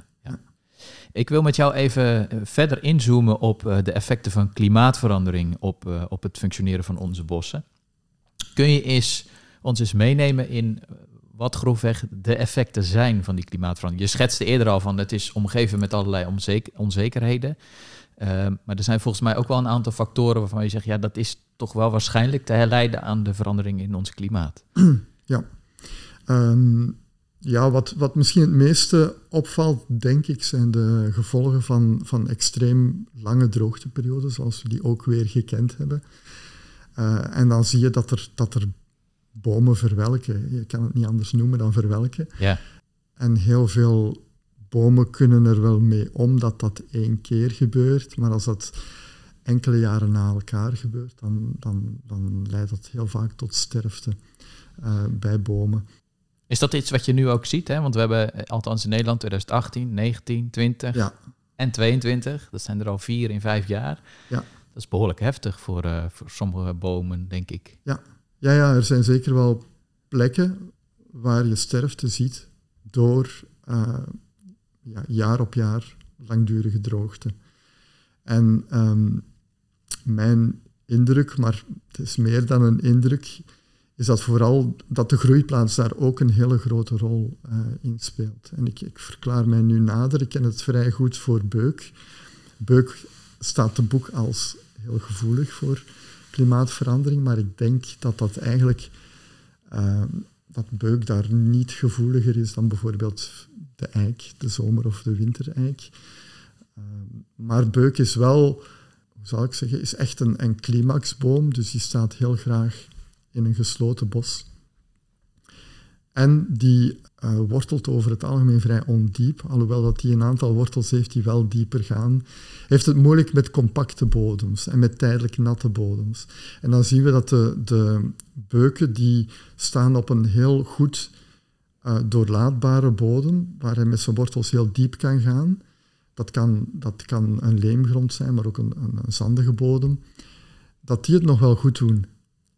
Ik wil met jou even verder inzoomen op uh, de effecten van klimaatverandering op, op het functioneren van onze bossen. Kun je eens, ons eens meenemen in wat grofweg de effecten zijn van die klimaatverandering. Je schetste eerder al van het is omgeven met allerlei onzeker, onzekerheden. Uh, maar er zijn volgens mij ook wel een aantal factoren waarvan je zegt, ja, dat is toch wel waarschijnlijk te herleiden aan de verandering in ons klimaat.
Ja, um, ja wat, wat misschien het meeste opvalt, denk ik, zijn de gevolgen van, van extreem lange droogteperioden, zoals we die ook weer gekend hebben. Uh, en dan zie je dat er, dat er bomen verwelken. Je kan het niet anders noemen dan verwelken.
Ja.
En heel veel bomen kunnen er wel mee om dat dat één keer gebeurt, maar als dat enkele jaren na elkaar gebeurt, dan, dan, dan leidt dat heel vaak tot sterfte uh, bij bomen.
Is dat iets wat je nu ook ziet? Hè? Want we hebben, eh, althans in Nederland, 2018, 19, 20
ja.
en 22. Dat zijn er al vier in vijf jaar.
Ja.
Dat is behoorlijk heftig voor, uh, voor sommige bomen, denk ik.
Ja, Ja, ja, er zijn zeker wel plekken waar je sterfte ziet door uh, ja, jaar op jaar langdurige droogte. En um, mijn indruk, maar het is meer dan een indruk, is dat vooral dat de groeiplaats daar ook een hele grote rol uh, in speelt. En ik, ik, verklaar mij nu nader, ik ken het vrij goed voor Beuk. Beuk staat te boek als heel gevoelig voor klimaatverandering, maar ik denk dat dat eigenlijk uh, dat Beuk daar niet gevoeliger is dan bijvoorbeeld de eik, de zomer- of de wintereik. Uh, maar Beuk is wel, hoe zal ik zeggen, is echt een, een climaxboom, dus die staat heel graag in een gesloten bos. En die uh, wortelt over het algemeen vrij ondiep, alhoewel dat die een aantal wortels heeft die wel dieper gaan. Heeft het moeilijk met compacte bodems en met tijdelijk natte bodems. En dan zien we dat de, de beuken die staan op een heel goed uh, doorlaatbare bodem, waar hij met zijn wortels heel diep kan gaan. Dat kan, dat kan een leemgrond zijn, maar ook een, een, een zandige bodem. Dat die het nog wel goed doen.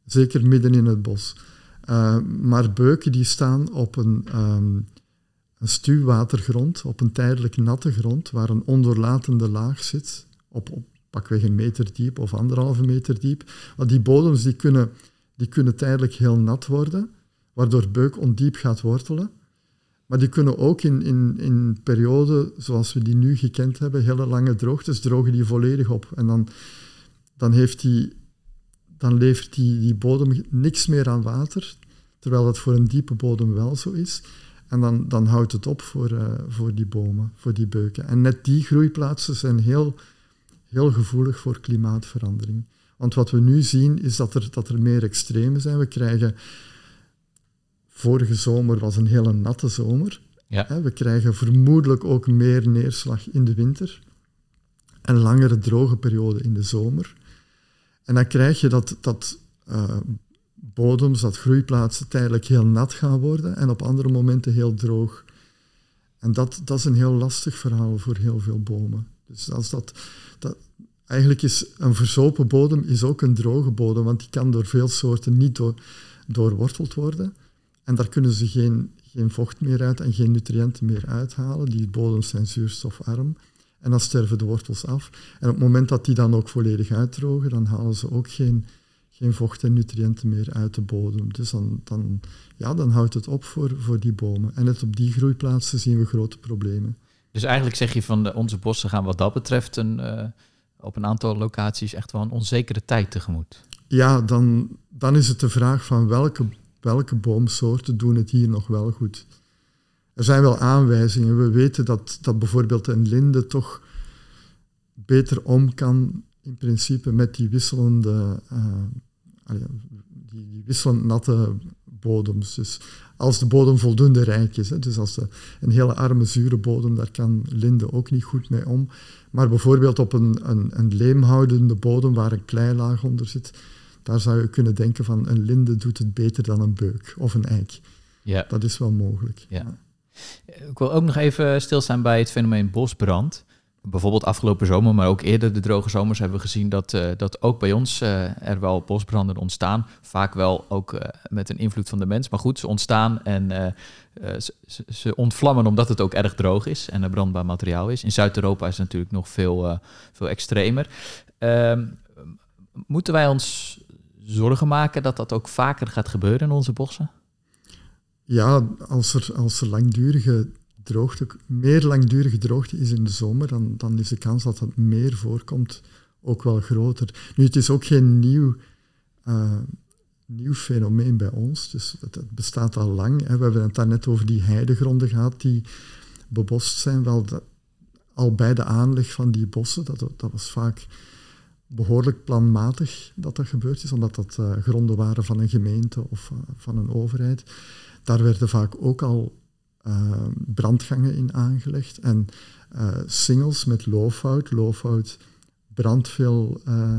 Zeker midden in het bos. Uh, maar beuken die staan op een, um, een stuwwatergrond, op een tijdelijk natte grond, waar een ondoorlatende laag zit, op, op pakweg een meter diep of anderhalve meter diep. Want die bodems die kunnen, die kunnen tijdelijk heel nat worden, waardoor beuk ondiep gaat wortelen. Maar die kunnen ook in, in, in perioden zoals we die nu gekend hebben, hele lange droogtes, drogen die volledig op. En dan, dan heeft die dan levert die, die bodem niks meer aan water, terwijl dat voor een diepe bodem wel zo is. En dan, dan houdt het op voor, uh, voor die bomen, voor die beuken. En net die groeiplaatsen zijn heel, heel gevoelig voor klimaatverandering. Want wat we nu zien is dat er, dat er meer extreme zijn. We krijgen... Vorige zomer was een hele natte zomer.
Ja.
We krijgen vermoedelijk ook meer neerslag in de winter. En langere droge perioden in de zomer. En dan krijg je dat, dat uh, bodems, dat groeiplaatsen tijdelijk heel nat gaan worden en op andere momenten heel droog. En dat, dat is een heel lastig verhaal voor heel veel bomen. Dus als dat, dat, eigenlijk is een verzopen bodem is ook een droge bodem, want die kan door veel soorten niet door, doorworteld worden. En daar kunnen ze geen, geen vocht meer uit en geen nutriënten meer uithalen. Die bodems zijn zuurstofarm. En dan sterven de wortels af. En op het moment dat die dan ook volledig uitdrogen, dan halen ze ook geen, geen vocht en nutriënten meer uit de bodem. Dus dan, dan, ja, dan houdt het op voor, voor die bomen. En net op die groeiplaatsen zien we grote problemen.
Dus eigenlijk zeg je van de, onze bossen gaan wat dat betreft een, uh, op een aantal locaties echt wel een onzekere tijd tegemoet.
Ja, dan, dan is het de vraag van welke, welke boomsoorten doen het hier nog wel goed. Er zijn wel aanwijzingen. We weten dat, dat bijvoorbeeld een linde toch beter om kan in principe met die wisselende, uh, die, die, wisselend natte bodems. Dus als de bodem voldoende rijk is, hè, dus als de, een hele arme zure bodem, daar kan linde ook niet goed mee om. Maar bijvoorbeeld op een, een, een leemhoudende bodem waar een kleilaag onder zit, daar zou je kunnen denken van een linde doet het beter dan een beuk of een eik.
Ja.
Dat is wel mogelijk.
Ja. Ik wil ook nog even stilstaan bij het fenomeen bosbrand. Bijvoorbeeld afgelopen zomer, maar ook eerder de droge zomers hebben we gezien dat, uh, dat ook bij ons uh, er wel bosbranden ontstaan. Vaak wel ook uh, met een invloed van de mens. Maar goed, ze ontstaan en ze, ze, ontvlammen omdat het ook erg droog is en er brandbaar materiaal is. In Zuid-Europa is het natuurlijk nog veel, veel extremer. Ehm, moeten wij ons zorgen maken dat dat ook vaker gaat gebeuren in onze bossen?
Ja, als er, als langdurige droogte, meer langdurige droogte is in de zomer, dan, dan is de kans dat dat meer voorkomt ook wel groter. Nu, het is ook geen nieuw, uh, nieuw fenomeen bij ons, dus het, bestaat al lang. Hè. We hebben het daarnet over die heidegronden gehad die bebost zijn. Wel, al bij de aanleg van die bossen, dat, dat was vaak behoorlijk planmatig dat dat gebeurd is, omdat dat uh, gronden waren van een gemeente of uh, van een overheid. Daar werden vaak ook al uh, brandgangen in aangelegd en uh, singles met loofhout. Loofhout brandt veel, uh,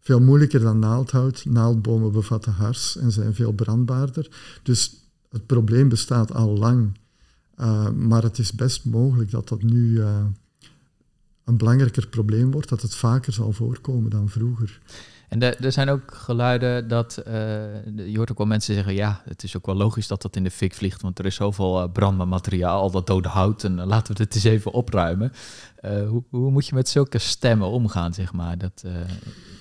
veel moeilijker dan naaldhout. Naaldbomen bevatten hars en zijn veel brandbaarder. Dus het probleem bestaat al lang. maar het is best mogelijk dat dat nu een belangrijker probleem wordt, dat het vaker zal voorkomen dan vroeger.
En de, er zijn ook geluiden dat, uh, je hoort ook wel mensen zeggen, ja, het is ook wel logisch dat dat in de fik vliegt, want er is zoveel uh, brandbaar materiaal, al dat dode hout, en laten we het eens even opruimen. hoe, hoe, moet je met zulke stemmen omgaan, zeg maar, dat,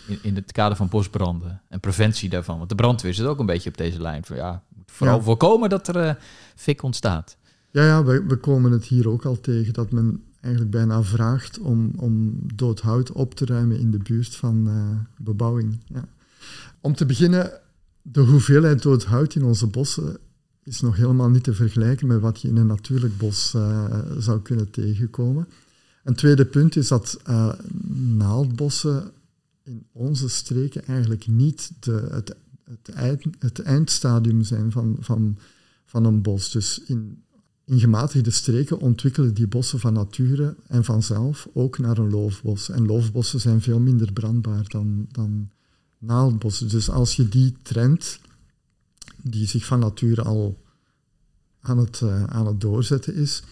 in, in, het kader van bosbranden en preventie daarvan? Want de brandweer zit ook een beetje op deze lijn, van ja, vooral voorkomen dat er fik ontstaat.
Ja, ja we, we komen het hier ook al tegen, dat men eigenlijk bijna vraagt om, om dood hout op te ruimen in de buurt van uh, bebouwing. Ja. Om te beginnen, de hoeveelheid dood hout in onze bossen is nog helemaal niet te vergelijken met wat je in een natuurlijk bos uh, zou kunnen tegenkomen. Een tweede punt is dat uh, naaldbossen in onze streken eigenlijk niet de, het, het, het eindstadium zijn van, van, van een bos. Dus in in gematigde streken ontwikkelen die bossen van nature en vanzelf ook naar een loofbos. En loofbossen zijn veel minder brandbaar dan, dan naaldbossen. Dus als je die trend, die zich van nature al aan het, uh, aan het doorzetten is,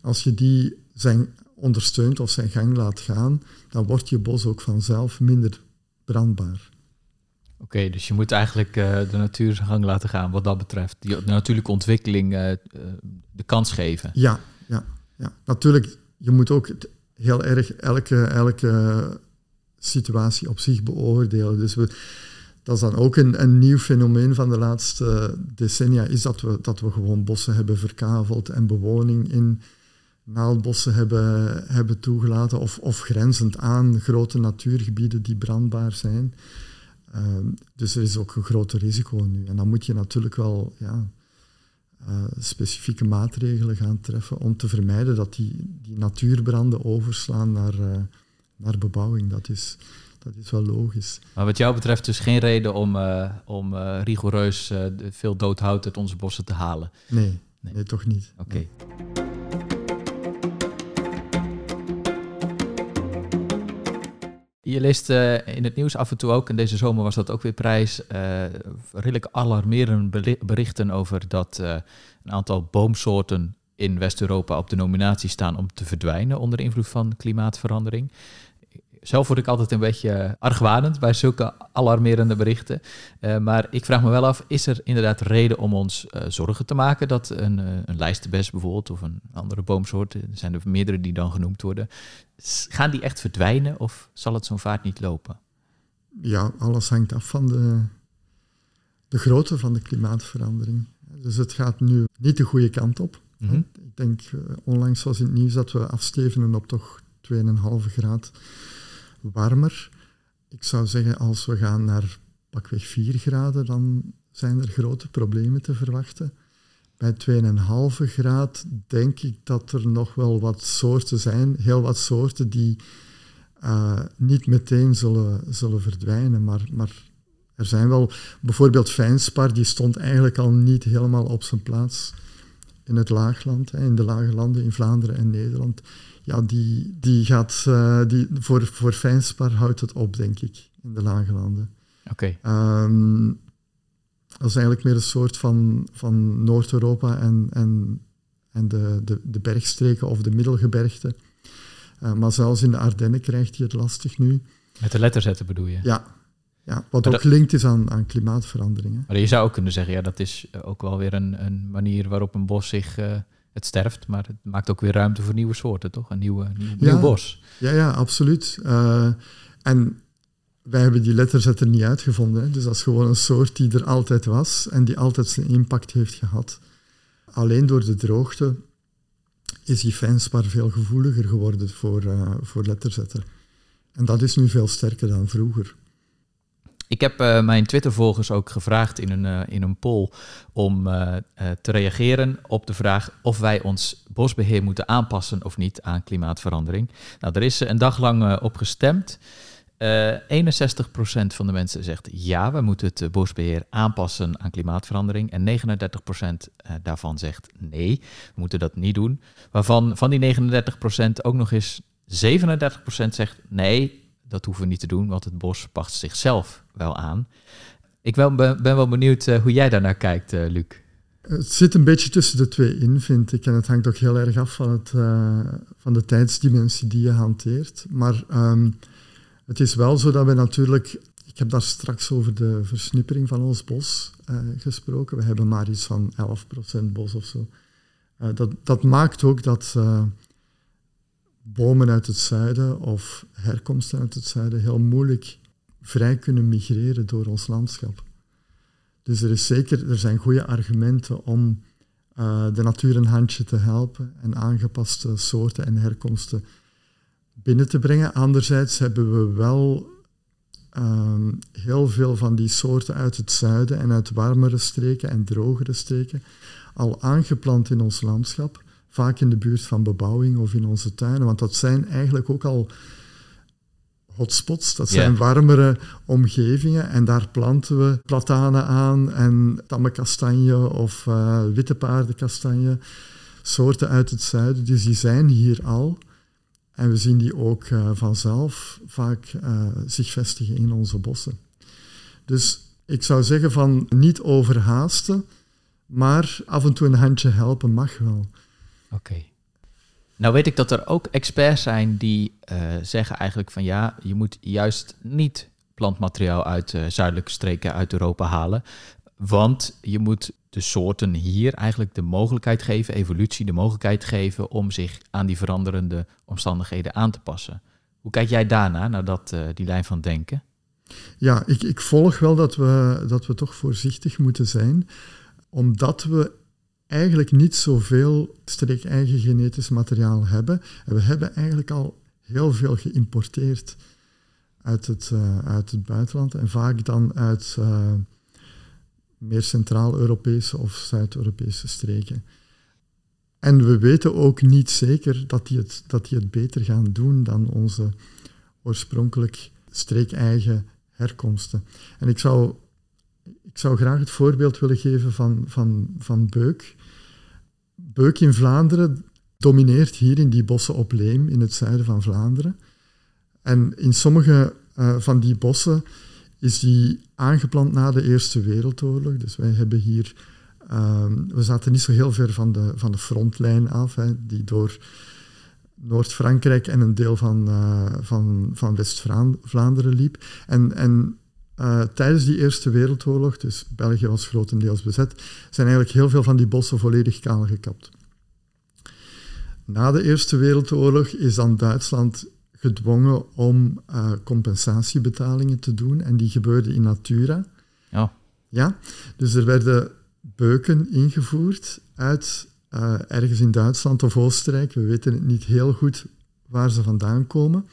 als je die zijn ondersteunt of zijn gang laat gaan, dan wordt je bos ook vanzelf minder brandbaar.
Oké, dus je moet eigenlijk uh, de natuur zijn gang laten gaan wat dat betreft. Die, natuurlijke ontwikkeling uh, de kans geven.
Ja, ja, ja. natuurlijk. Je moet ook heel erg elke, elke situatie op zich beoordelen. Dus we, dat is dan ook een, een nieuw fenomeen van de laatste decennia, is dat we, dat we gewoon bossen hebben verkaveld en bewoning in naaldbossen hebben, hebben toegelaten of, of grenzend aan grote natuurgebieden die brandbaar zijn. Ehm, dus er is ook een groot risico nu. En dan moet je natuurlijk wel ja, uh, specifieke maatregelen gaan treffen om te vermijden dat die, die natuurbranden overslaan naar, uh, naar bebouwing. Dat is, dat is wel logisch.
Maar wat jou betreft dus geen reden om, uh, om rigoureus veel doodhout uit onze bossen te halen?
Nee, nee. nee toch niet.
Oké. Okay. Je leest uh, in het nieuws af en toe ook, en deze zomer was dat ook weer prijs, uh, redelijk alarmerende berichten over dat uh, een aantal boomsoorten in West-Europa op de nominatie staan om te verdwijnen onder invloed van klimaatverandering zelf word ik altijd een beetje argwanend bij zulke alarmerende berichten. Uh, maar ik vraag me wel af, is er inderdaad reden om ons uh, zorgen te maken dat een, uh, een lijstenbes bijvoorbeeld of een andere boomsoort, er zijn er meerdere die dan genoemd worden, gaan die echt verdwijnen of zal het zo'n vaart niet lopen?
Ja, alles hangt af van de, de grootte van de klimaatverandering. Dus het gaat nu niet de goede kant op. Mm -hmm. Ik denk, onlangs was in het nieuws dat we afstevenen op toch 2,5 graad warmer. Ik zou zeggen, als we gaan naar pakweg 4 graden, dan zijn er grote problemen te verwachten. Bij 2,5 graad denk ik dat er nog wel wat soorten zijn, heel wat soorten die uh, niet meteen zullen, zullen verdwijnen, maar, maar er zijn wel, bijvoorbeeld fijnspar, die stond eigenlijk al niet helemaal op zijn plaats in het laagland, in de lage landen in Vlaanderen en Nederland ja, die, die gaat, uh, die, voor, voor fijnspar houdt het op, denk ik, in de lage landen.
Oké.
Okay. Um, dat is eigenlijk meer een soort van, van Noord-Europa en, en, en de, de, de bergstreken of de middelgebergte. Uh, maar zelfs in de Ardennen krijgt hij het lastig nu.
Met de letterzetten bedoel je?
Ja, ja wat ook gelinkt is aan, aan klimaatveranderingen.
Maar je zou ook kunnen zeggen, ja, dat is ook wel weer een, een manier waarop een bos zich... Uh, het sterft, maar het maakt ook weer ruimte voor nieuwe soorten, toch? Een nieuwe, nieuw, nieuw bos.
Ja, ja, absoluut. Uh, en wij hebben die letterzetter niet uitgevonden. Hè. Dus dat is gewoon een soort die er altijd was en die altijd zijn impact heeft gehad. Alleen door de droogte is die fijnspar veel gevoeliger geworden voor, uh, voor letterzetter. En dat is nu veel sterker dan vroeger.
Ik heb uh, mijn Twitter-volgers ook gevraagd in een, uh, in een poll om uh, te reageren op de vraag of wij ons bosbeheer moeten aanpassen of niet aan klimaatverandering. Nou, er is een dag lang op gestemd. 61% van de mensen zegt ja, we moeten het bosbeheer aanpassen aan klimaatverandering. En 39% daarvan zegt nee, we moeten dat niet doen. Waarvan van die 39% ook nog eens 37% zegt nee, dat hoeven we niet te doen, want het bos past zichzelf wel aan. Ik ben, ben wel benieuwd uh, hoe jij daarnaar kijkt, uh, Luc.
Het zit een beetje tussen de twee in, vind ik. En het hangt ook heel erg af van, het, uh, van de tijdsdimensie die je hanteert. Maar um, het is wel zo dat we natuurlijk... Ik heb daar straks over de versnippering van ons bos gesproken. We hebben maar iets van 11% bos of zo. Dat, dat maakt ook dat bomen uit het zuiden of herkomsten uit het zuiden heel moeilijk vrij kunnen migreren door ons landschap. Dus er, is zeker, er zijn goede argumenten om uh, de natuur een handje te helpen en aangepaste soorten en herkomsten binnen te brengen. Anderzijds hebben we wel um, heel veel van die soorten uit het zuiden en uit warmere streken en drogere streken al aangeplant in ons landschap, vaak in de buurt van bebouwing of in onze tuinen, want dat zijn eigenlijk ook al hotspots. Dat zijn warmere omgevingen en daar planten we platanen aan en tamme kastanje of uh, witte paardenkastanje. Soorten uit het zuiden, dus die zijn hier al. En we zien die ook uh, vanzelf vaak uh, zich vestigen in onze bossen. Dus ik zou zeggen van niet overhaasten, maar af en toe een handje helpen mag wel.
Oké. Nou weet ik dat er ook experts zijn die uh, zeggen eigenlijk van ja, je moet juist niet plantmateriaal uit uh, zuidelijke streken uit Europa halen. Want je moet de soorten hier eigenlijk de mogelijkheid geven, evolutie de mogelijkheid geven om zich aan die veranderende omstandigheden aan te passen. Hoe kijk jij daarna, naar dat, uh, die lijn van denken?
Ja, ik, ik volg wel dat we, dat we toch voorzichtig moeten zijn, omdat we eigenlijk niet zoveel streek-eigen genetisch materiaal hebben. En we hebben eigenlijk al heel veel geïmporteerd uit het, uh, uit het buitenland en vaak dan uit uh, meer Centraal-Europese of Zuid-Europese streken. En we weten ook niet zeker dat die het, dat die het beter gaan doen dan onze oorspronkelijk streek-eigen herkomsten. En ik zou, ik zou graag het voorbeeld willen geven van, van, van Beuk. Beuk in Vlaanderen domineert hier in die bossen op Leem in het zuiden van Vlaanderen. En in sommige uh, van die bossen is die aangeplant na de Eerste Wereldoorlog. Dus wij hebben hier, um, we zaten niet zo heel ver van de, van de frontlijn af, die door Noord-Frankrijk en een deel van, uh, van, van West-Vlaanderen liep. En, en uh, tijdens die Eerste Wereldoorlog, dus België was grotendeels bezet, zijn eigenlijk heel veel van die bossen volledig kaal gekapt. Na de Eerste Wereldoorlog is dan Duitsland gedwongen om uh, compensatiebetalingen te doen en die gebeurden in natura.
Ja.
Ja, dus er werden beuken ingevoerd uit uh, ergens in Duitsland of Oostenrijk. We weten het niet heel goed waar ze vandaan komen.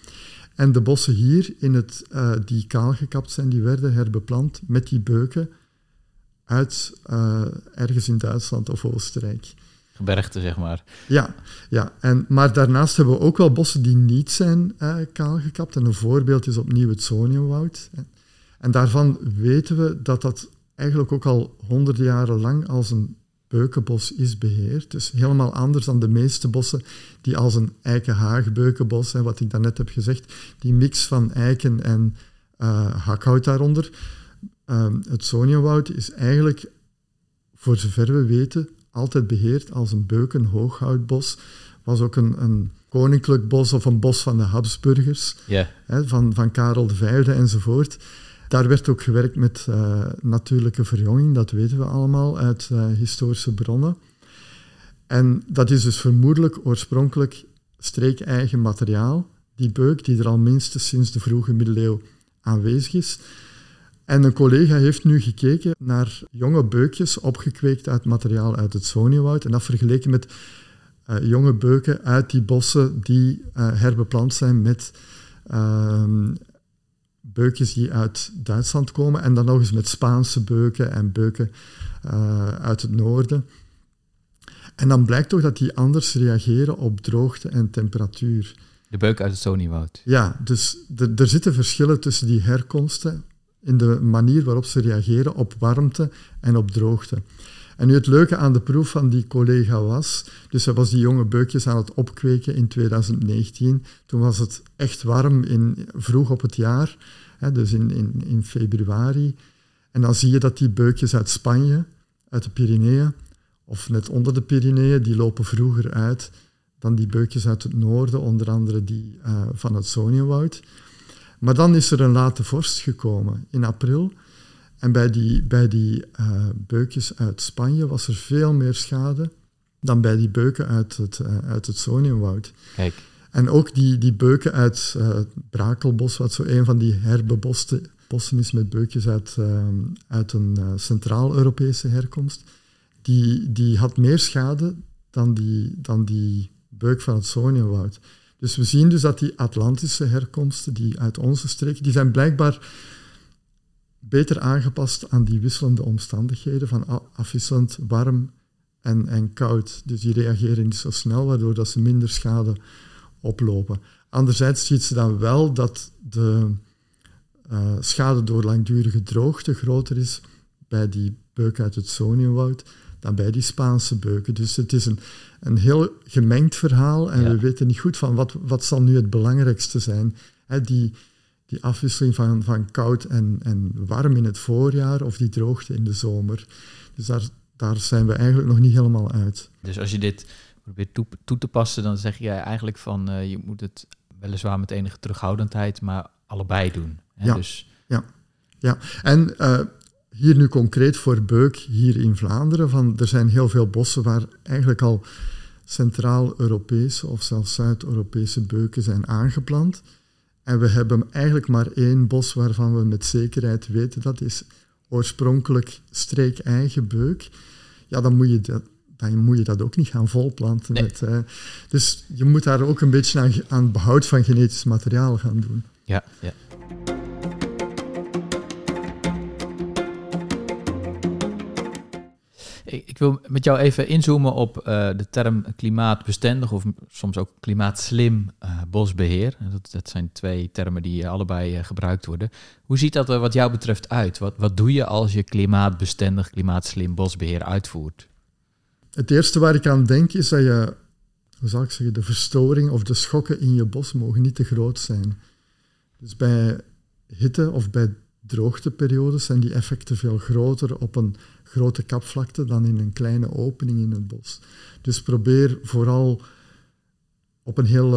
En de bossen hier, in het, uh, die kaal gekapt zijn, die werden herbeplant met die beuken uit uh, ergens in Duitsland of Oostenrijk.
Gebergte, zeg maar.
Ja, ja. En, maar daarnaast hebben we ook wel bossen die niet zijn uh, kaal gekapt. En een voorbeeld is opnieuw het Soniumwoud. En daarvan weten we dat dat eigenlijk ook al honderden jaren lang als een beukenbos is beheerd. Dus helemaal anders dan de meeste bossen die als een eikenhaagbeukenbos, hè, wat ik daarnet heb gezegd, die mix van eiken en uh, hakhout daaronder. Uh, het Soniawoud is eigenlijk, voor zover we weten, altijd beheerd als een beukenhooghoutbos. Was ook een, een koninklijk bos of een bos van de Habsburgers,
yeah.
hè, van, van Karel V enzovoort. Daar werd ook gewerkt met uh, natuurlijke verjonging, dat weten we allemaal uit uh, historische bronnen. En dat is dus vermoedelijk oorspronkelijk streekeigen materiaal, die beuk die er al minstens sinds de vroege middeleeuwen aanwezig is. En een collega heeft nu gekeken naar jonge beukjes opgekweekt uit materiaal uit het Soniewoud en dat vergeleken met uh, jonge beuken uit die bossen die herbeplant zijn met ehm, beukjes die uit Duitsland komen en dan nog eens met Spaanse beuken en beuken uh, uit het noorden. En dan blijkt toch dat die anders reageren op droogte en temperatuur.
De beuk uit het Soniewoud.
Ja, dus er zitten verschillen tussen die herkomsten in de manier waarop ze reageren op warmte en op droogte. En nu het leuke aan de proef van die collega was, dus hij was die jonge beukjes aan het opkweken in 2019. Toen was het echt warm in, vroeg op het jaar, dus in, in, in februari. En dan zie je dat die beukjes uit Spanje, uit de Pyreneeën, of net onder de Pyreneeën, die lopen vroeger uit dan die beukjes uit het noorden, onder andere die uh, van het Sonienwoud. Maar dan is er een late vorst gekomen in april. En bij die, bij die uh, beukjes uit Spanje was er veel meer schade dan bij die beuken uit het, uh, uit het.
Kijk.
En ook die, die beuken uit het Brakelbos, wat zo een van die herbeboste bossen is met beukjes uit, uit een Centraal-Europese herkomst, die, die had meer schade dan die, dan die beuk van het Sonienwoud. Dus we zien dus dat die Atlantische herkomsten, die uit onze streek, die zijn blijkbaar beter aangepast aan die wisselende omstandigheden van afwisselend warm en, en koud. Dus die reageren niet zo snel, waardoor dat ze minder schade oplopen. Anderzijds ziet ze dan wel dat de uh, schade door langdurige droogte groter is bij die beuk uit het Sonienwoud dan bij die Spaanse beuken. Dus het is een, een heel gemengd verhaal en we weten niet goed van wat, wat zal nu het belangrijkste zijn. He, die, die afwisseling van, van koud en, en warm in het voorjaar of die droogte in de zomer. Dus daar, daar zijn we eigenlijk nog niet helemaal uit.
Dus als je dit probeert toe, toe te passen, dan zeg je eigenlijk van uh, je moet het weliswaar met enige terughoudendheid, maar allebei doen. Hè?
Ja,
dus...
ja, ja. En uh, hier nu concreet voor Beuk, hier in Vlaanderen, van, er zijn heel veel bossen waar eigenlijk al Centraal-Europese of zelfs Zuid-Europese beuken zijn aangeplant. En we hebben eigenlijk maar één bos waarvan we met zekerheid weten dat is oorspronkelijk streek-eigen beuk. Ja, dan moet je dat, dan moet je dat ook niet gaan volplanten. Met, uh, dus je moet daar ook een beetje aan, aan behoud van genetisch materiaal gaan doen.
Ja, ja. Ik wil met jou even inzoomen op uh, de term klimaatbestendig of soms ook klimaatslim uh, bosbeheer. Dat, dat, zijn twee termen die allebei uh, gebruikt worden. Hoe ziet dat er wat jou betreft uit? Wat, wat doe je als je klimaatbestendig, klimaatslim bosbeheer uitvoert?
Het eerste waar ik aan denk is dat je, hoe zal ik zeggen, de verstoring of de schokken in je bos mogen niet te groot zijn. Dus bij hitte of bij droogteperiodes zijn die effecten veel groter op een grote kapvlakte dan in een kleine opening in het bos. Dus probeer vooral op een heel,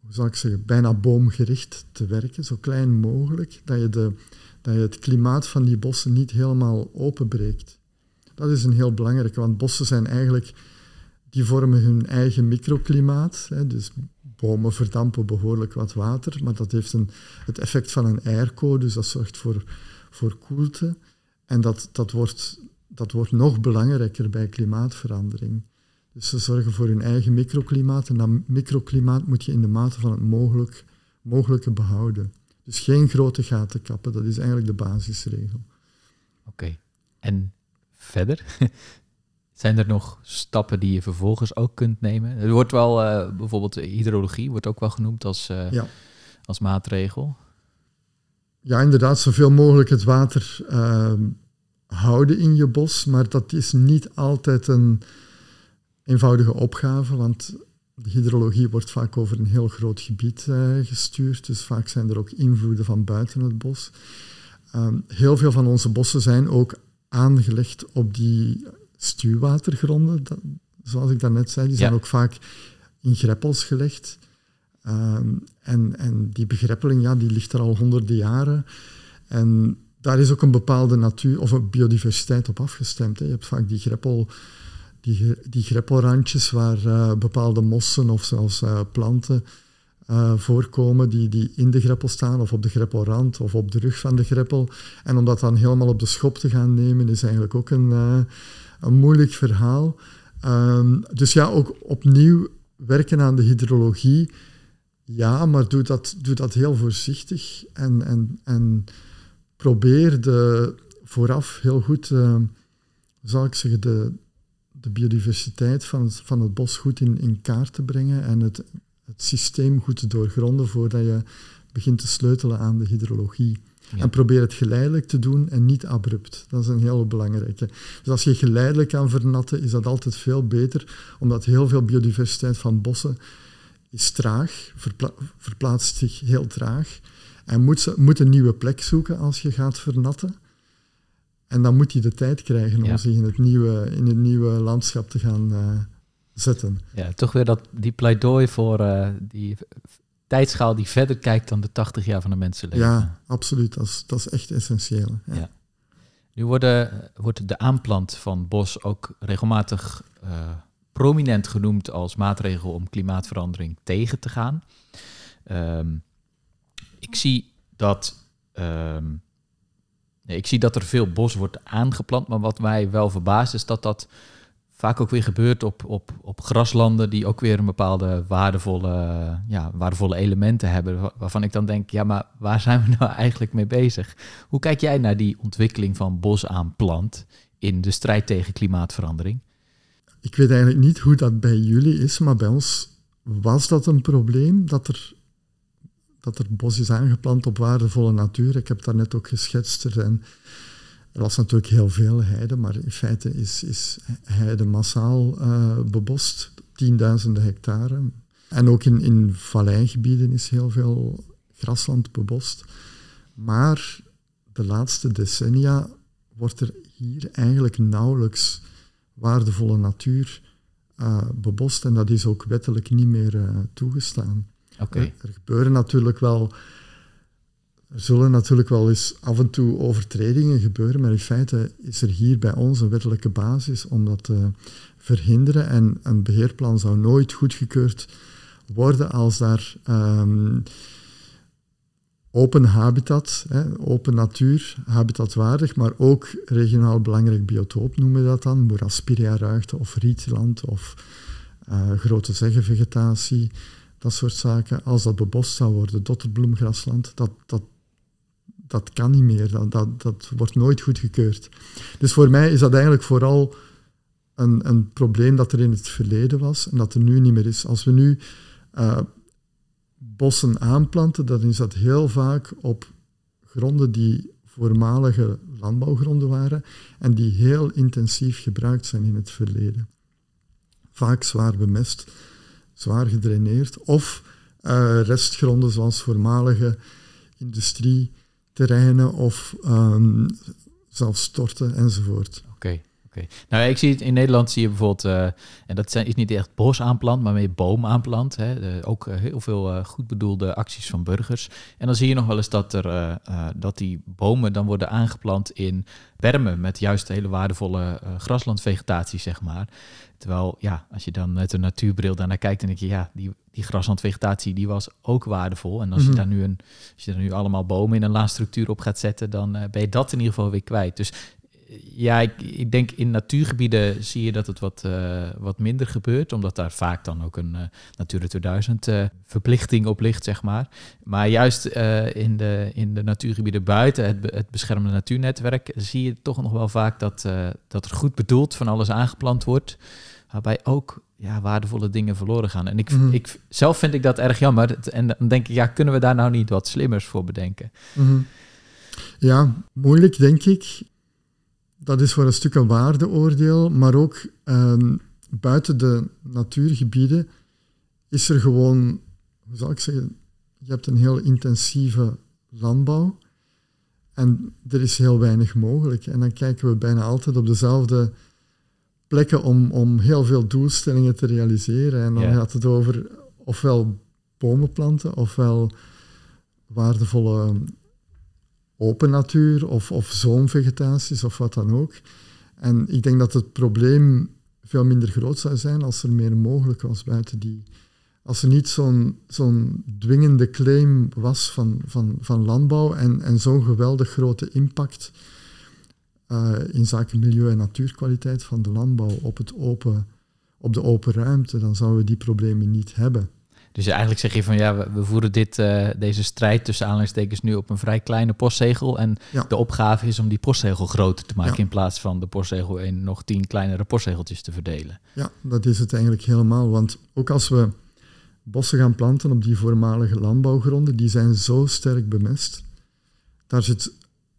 hoe zou ik zeggen, bijna boomgericht te werken, zo klein mogelijk, dat je, de, dat je het klimaat van die bossen niet helemaal openbreekt. Dat is een heel belangrijke, want bossen zijn eigenlijk, die vormen hun eigen microklimaat. Hè, dus bomen verdampen behoorlijk wat water, maar dat heeft een, het effect van een airco, dus dat zorgt voor, voor koelte. En dat, dat, wordt, dat wordt nog belangrijker bij klimaatverandering. Dus ze zorgen voor hun eigen microklimaat en dat microklimaat moet je in de mate van het mogelijk, mogelijke behouden. Dus geen grote gaten kappen, dat is eigenlijk de basisregel.
Oké, en verder? Zijn er nog stappen die je vervolgens ook kunt nemen? Er wordt wel, uh, bijvoorbeeld hydrologie wordt ook wel genoemd als, uh, ja. als maatregel
ja, inderdaad, zoveel mogelijk het water uh, houden in je bos. Maar dat is niet altijd een eenvoudige opgave, want de hydrologie wordt vaak over een heel groot gebied gestuurd. Dus vaak zijn er ook invloeden van buiten het bos. Um, heel veel van onze bossen zijn ook aangelegd op die stuwwatergronden. Dat, zoals ik daarnet zei, die zijn ook vaak in greppels gelegd. Um, en, en die begreppeling, ja, die ligt er al honderden jaren. En daar is ook een bepaalde natuur of een biodiversiteit op afgestemd. Hè. Je hebt vaak die, greppel, die, die greppelrandjes waar uh, bepaalde mossen of zelfs uh, planten uh, voorkomen die, die in de greppel staan of op de greppelrand of op de rug van de greppel. En om dat dan helemaal op de schop te gaan nemen is eigenlijk ook een, een moeilijk verhaal. Um, dus ja, ook opnieuw werken aan de hydrologie ja, maar doe dat, doe dat heel voorzichtig en, en, en probeer de, vooraf heel goed, uh, zal ik zeggen, de, de biodiversiteit van het, van het bos goed in, in kaart te brengen en het, het systeem goed te doorgronden voordat je begint te sleutelen aan de hydrologie. En probeer het geleidelijk te doen en niet abrupt. Dat is een heel belangrijke. Dus als je geleidelijk kan vernatten, is dat altijd veel beter, omdat heel veel biodiversiteit van bossen is traag, verplaatst zich heel traag en moet, moet een nieuwe plek zoeken als je gaat vernatten. En dan moet hij de tijd krijgen om zich in het nieuwe, in het nieuwe landschap te gaan uh, zetten.
Ja, toch weer dat, die pleidooi voor uh, die tijdschaal die verder kijkt dan de 80 jaar van de mensenleven.
Ja, absoluut. Dat is, dat is echt essentieel. Ja. ja.
Nu worden, wordt de aanplant van bos ook regelmatig uh, prominent genoemd als maatregel om klimaatverandering tegen te gaan. Um, ik zie dat. Um, nee, ik zie dat er veel bos wordt aangeplant, maar wat mij wel verbaast is dat dat vaak ook weer gebeurt op, op, op graslanden die ook weer een bepaalde waardevolle, ja, waardevolle elementen hebben. Waarvan ik dan denk, ja, maar waar zijn we nou eigenlijk mee bezig? Hoe kijk jij naar die ontwikkeling van bos aanplant in de strijd tegen klimaatverandering?
Ik weet eigenlijk niet hoe dat bij jullie is, maar bij ons was dat een probleem dat er, dat er bos is aangeplant op waardevolle natuur. Ik heb daar net ook geschetst. Er, er was natuurlijk heel veel heide, maar in feite is, is heide massaal uh, bebost, tienduizenden hectare. En ook in, in valleigebieden is heel veel grasland bebost. Maar de laatste decennia wordt er hier eigenlijk nauwelijks waardevolle natuur uh, bebost en dat is ook wettelijk niet meer uh, toegestaan.
Okay.
Er gebeuren natuurlijk wel, zullen natuurlijk wel eens af en toe overtredingen gebeuren, maar in feite is er hier bij ons een wettelijke basis om dat te verhinderen en een beheerplan zou nooit goedgekeurd worden als daar um, open habitat, hè, open natuur, habitatwaardig, maar ook regionaal belangrijk biotoop noemen we dat dan, moeraspiria-ruigte of rietland of uh, grote zeggenvegetatie, dat soort zaken. Als dat bebost zou worden, dotterbloemgrasland, dat, dat, dat kan niet meer, dat, dat, dat wordt nooit goedgekeurd. Dus voor mij is dat eigenlijk vooral een, een probleem dat er in het verleden was en dat er nu niet meer is. Als we nu uh, bossen aanplanten, dan is dat heel vaak op gronden die voormalige landbouwgronden waren en die heel intensief gebruikt zijn in het verleden. Vaak zwaar bemest, zwaar gedraineerd of uh, restgronden zoals voormalige industrieterreinen of um, zelfs storten enzovoort.
Nou, ik zie het in Nederland zie je bijvoorbeeld, uh, en dat zijn, is niet echt bos aanplant, maar meer boom aanplant. Hè. ook uh, heel veel uh, goed bedoelde acties van burgers. En dan zie je nog wel eens dat, er, dat die bomen dan worden aangeplant in bermen met juist hele waardevolle graslandvegetatie, zeg maar. Terwijl, ja, als je dan met een natuurbril daarnaar kijkt, dan denk je, ja, die, die graslandvegetatie die was ook waardevol. En als, je mhm. daar nu een, als je daar nu allemaal bomen in een laanstructuur op gaat zetten, dan ben je dat in ieder geval weer kwijt. Dus ja, ik, ik, denk in natuurgebieden zie je dat het wat, uh, wat minder gebeurt, omdat daar vaak dan ook een uh, Natura 2000 uh, verplichting op ligt, zeg maar. Maar juist in, de, in de natuurgebieden buiten het, het beschermde natuurnetwerk zie je toch nog wel vaak dat, dat er goed bedoeld van alles aangeplant wordt, waarbij ook ja, waardevolle dingen verloren gaan. En ik, mm ik, zelf vind ik dat erg jammer. En dan denk ik, ja, kunnen we daar nou niet wat slimmers voor bedenken?
Mm Ja, moeilijk denk ik dat is voor een stuk een waardeoordeel, maar ook ehm, buiten de natuurgebieden is er gewoon, hoe zal ik zeggen, je hebt een heel intensieve landbouw en er is heel weinig mogelijk. En dan kijken we bijna altijd op dezelfde plekken om, om heel veel doelstellingen te realiseren. En dan gaat het over ofwel bomen planten, ofwel waardevolle open natuur of, of zoomvegetaties of wat dan ook. En ik denk dat het probleem veel minder groot zou zijn als er meer mogelijk was buiten die. Als er niet zo'n zo'n dwingende claim was van, van, van landbouw en, en zo'n geweldig grote impact uh, in zaken milieu- en natuurkwaliteit van de landbouw op, het open, op de open ruimte, dan zouden we die problemen niet hebben.
Dus eigenlijk zeg je van ja, we, voeren dit, uh, deze strijd tussen aanleidingstekens nu op een vrij kleine postzegel. En de opgave is om die postzegel groter te maken in plaats van de postzegel in nog tien kleinere postzegeltjes te verdelen.
Ja, dat is het eigenlijk helemaal. Want ook als we bossen gaan planten op die voormalige landbouwgronden, die zijn zo sterk bemest. Daar zit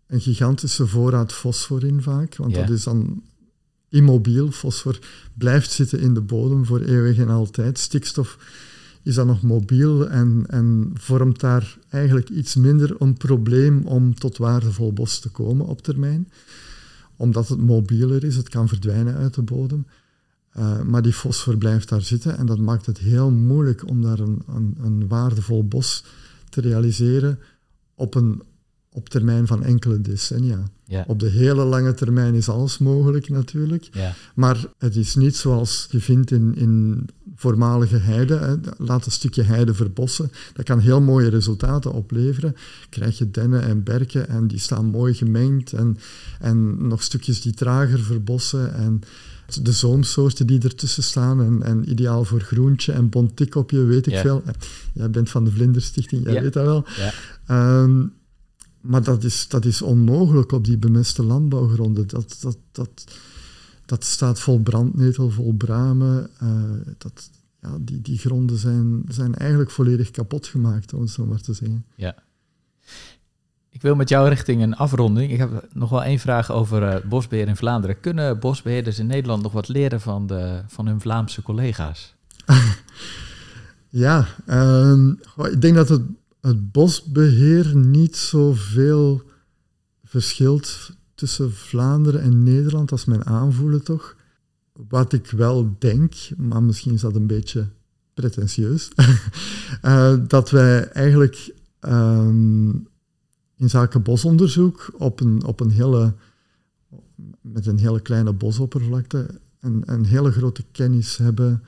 een gigantische voorraad fosfor in vaak, want dat is dan immobiel. Fosfor blijft zitten in de bodem voor eeuwig en altijd. Stikstof is dat nog mobiel en, en vormt daar eigenlijk iets minder een probleem om tot waardevol bos te komen op termijn. omdat het mobieler is, het kan verdwijnen uit de bodem. Uh, maar die fosfor blijft daar zitten en dat maakt het heel moeilijk om daar een, een, een waardevol bos te realiseren op, een, op termijn van enkele decennia.
Ja.
Op de hele lange termijn is alles mogelijk natuurlijk.
Ja.
Maar het is niet zoals je vindt in, in voormalige heide. Hè. Laat een stukje heide verbossen. Dat kan heel mooie resultaten opleveren. Krijg je dennen en berken en die staan mooi gemengd. En, en nog stukjes die trager verbossen. En de zoomsoorten die ertussen staan. En, en ideaal voor groentje en bontikopje, weet ik
Ja.
veel. Jij bent van de Vlinderstichting, jij weet dat wel.
Ja.
Maar dat is, dat is onmogelijk op die bemeste landbouwgronden. Dat, dat, dat, dat staat vol brandnetel, vol bramen. eh, dat, ja, die, die gronden zijn, zijn eigenlijk volledig kapot gemaakt, om het zo maar te zeggen.
Ja. Ik wil met jou richting een afronding. Ik heb nog wel één vraag over eh, bosbeheer in Vlaanderen. Kunnen bosbeheerders in Nederland nog wat leren van, de, van hun Vlaamse collega's?
Ja, ehm, ik denk dat het, het bosbeheer niet zoveel verschilt tussen Vlaanderen en Nederland, als mijn aanvoelen toch. Wat ik wel denk, maar misschien is dat een beetje pretentieus, eh, dat wij eigenlijk ehm, in zaken bosonderzoek op een, op een hele, met een hele kleine bosoppervlakte een, een hele grote kennis hebben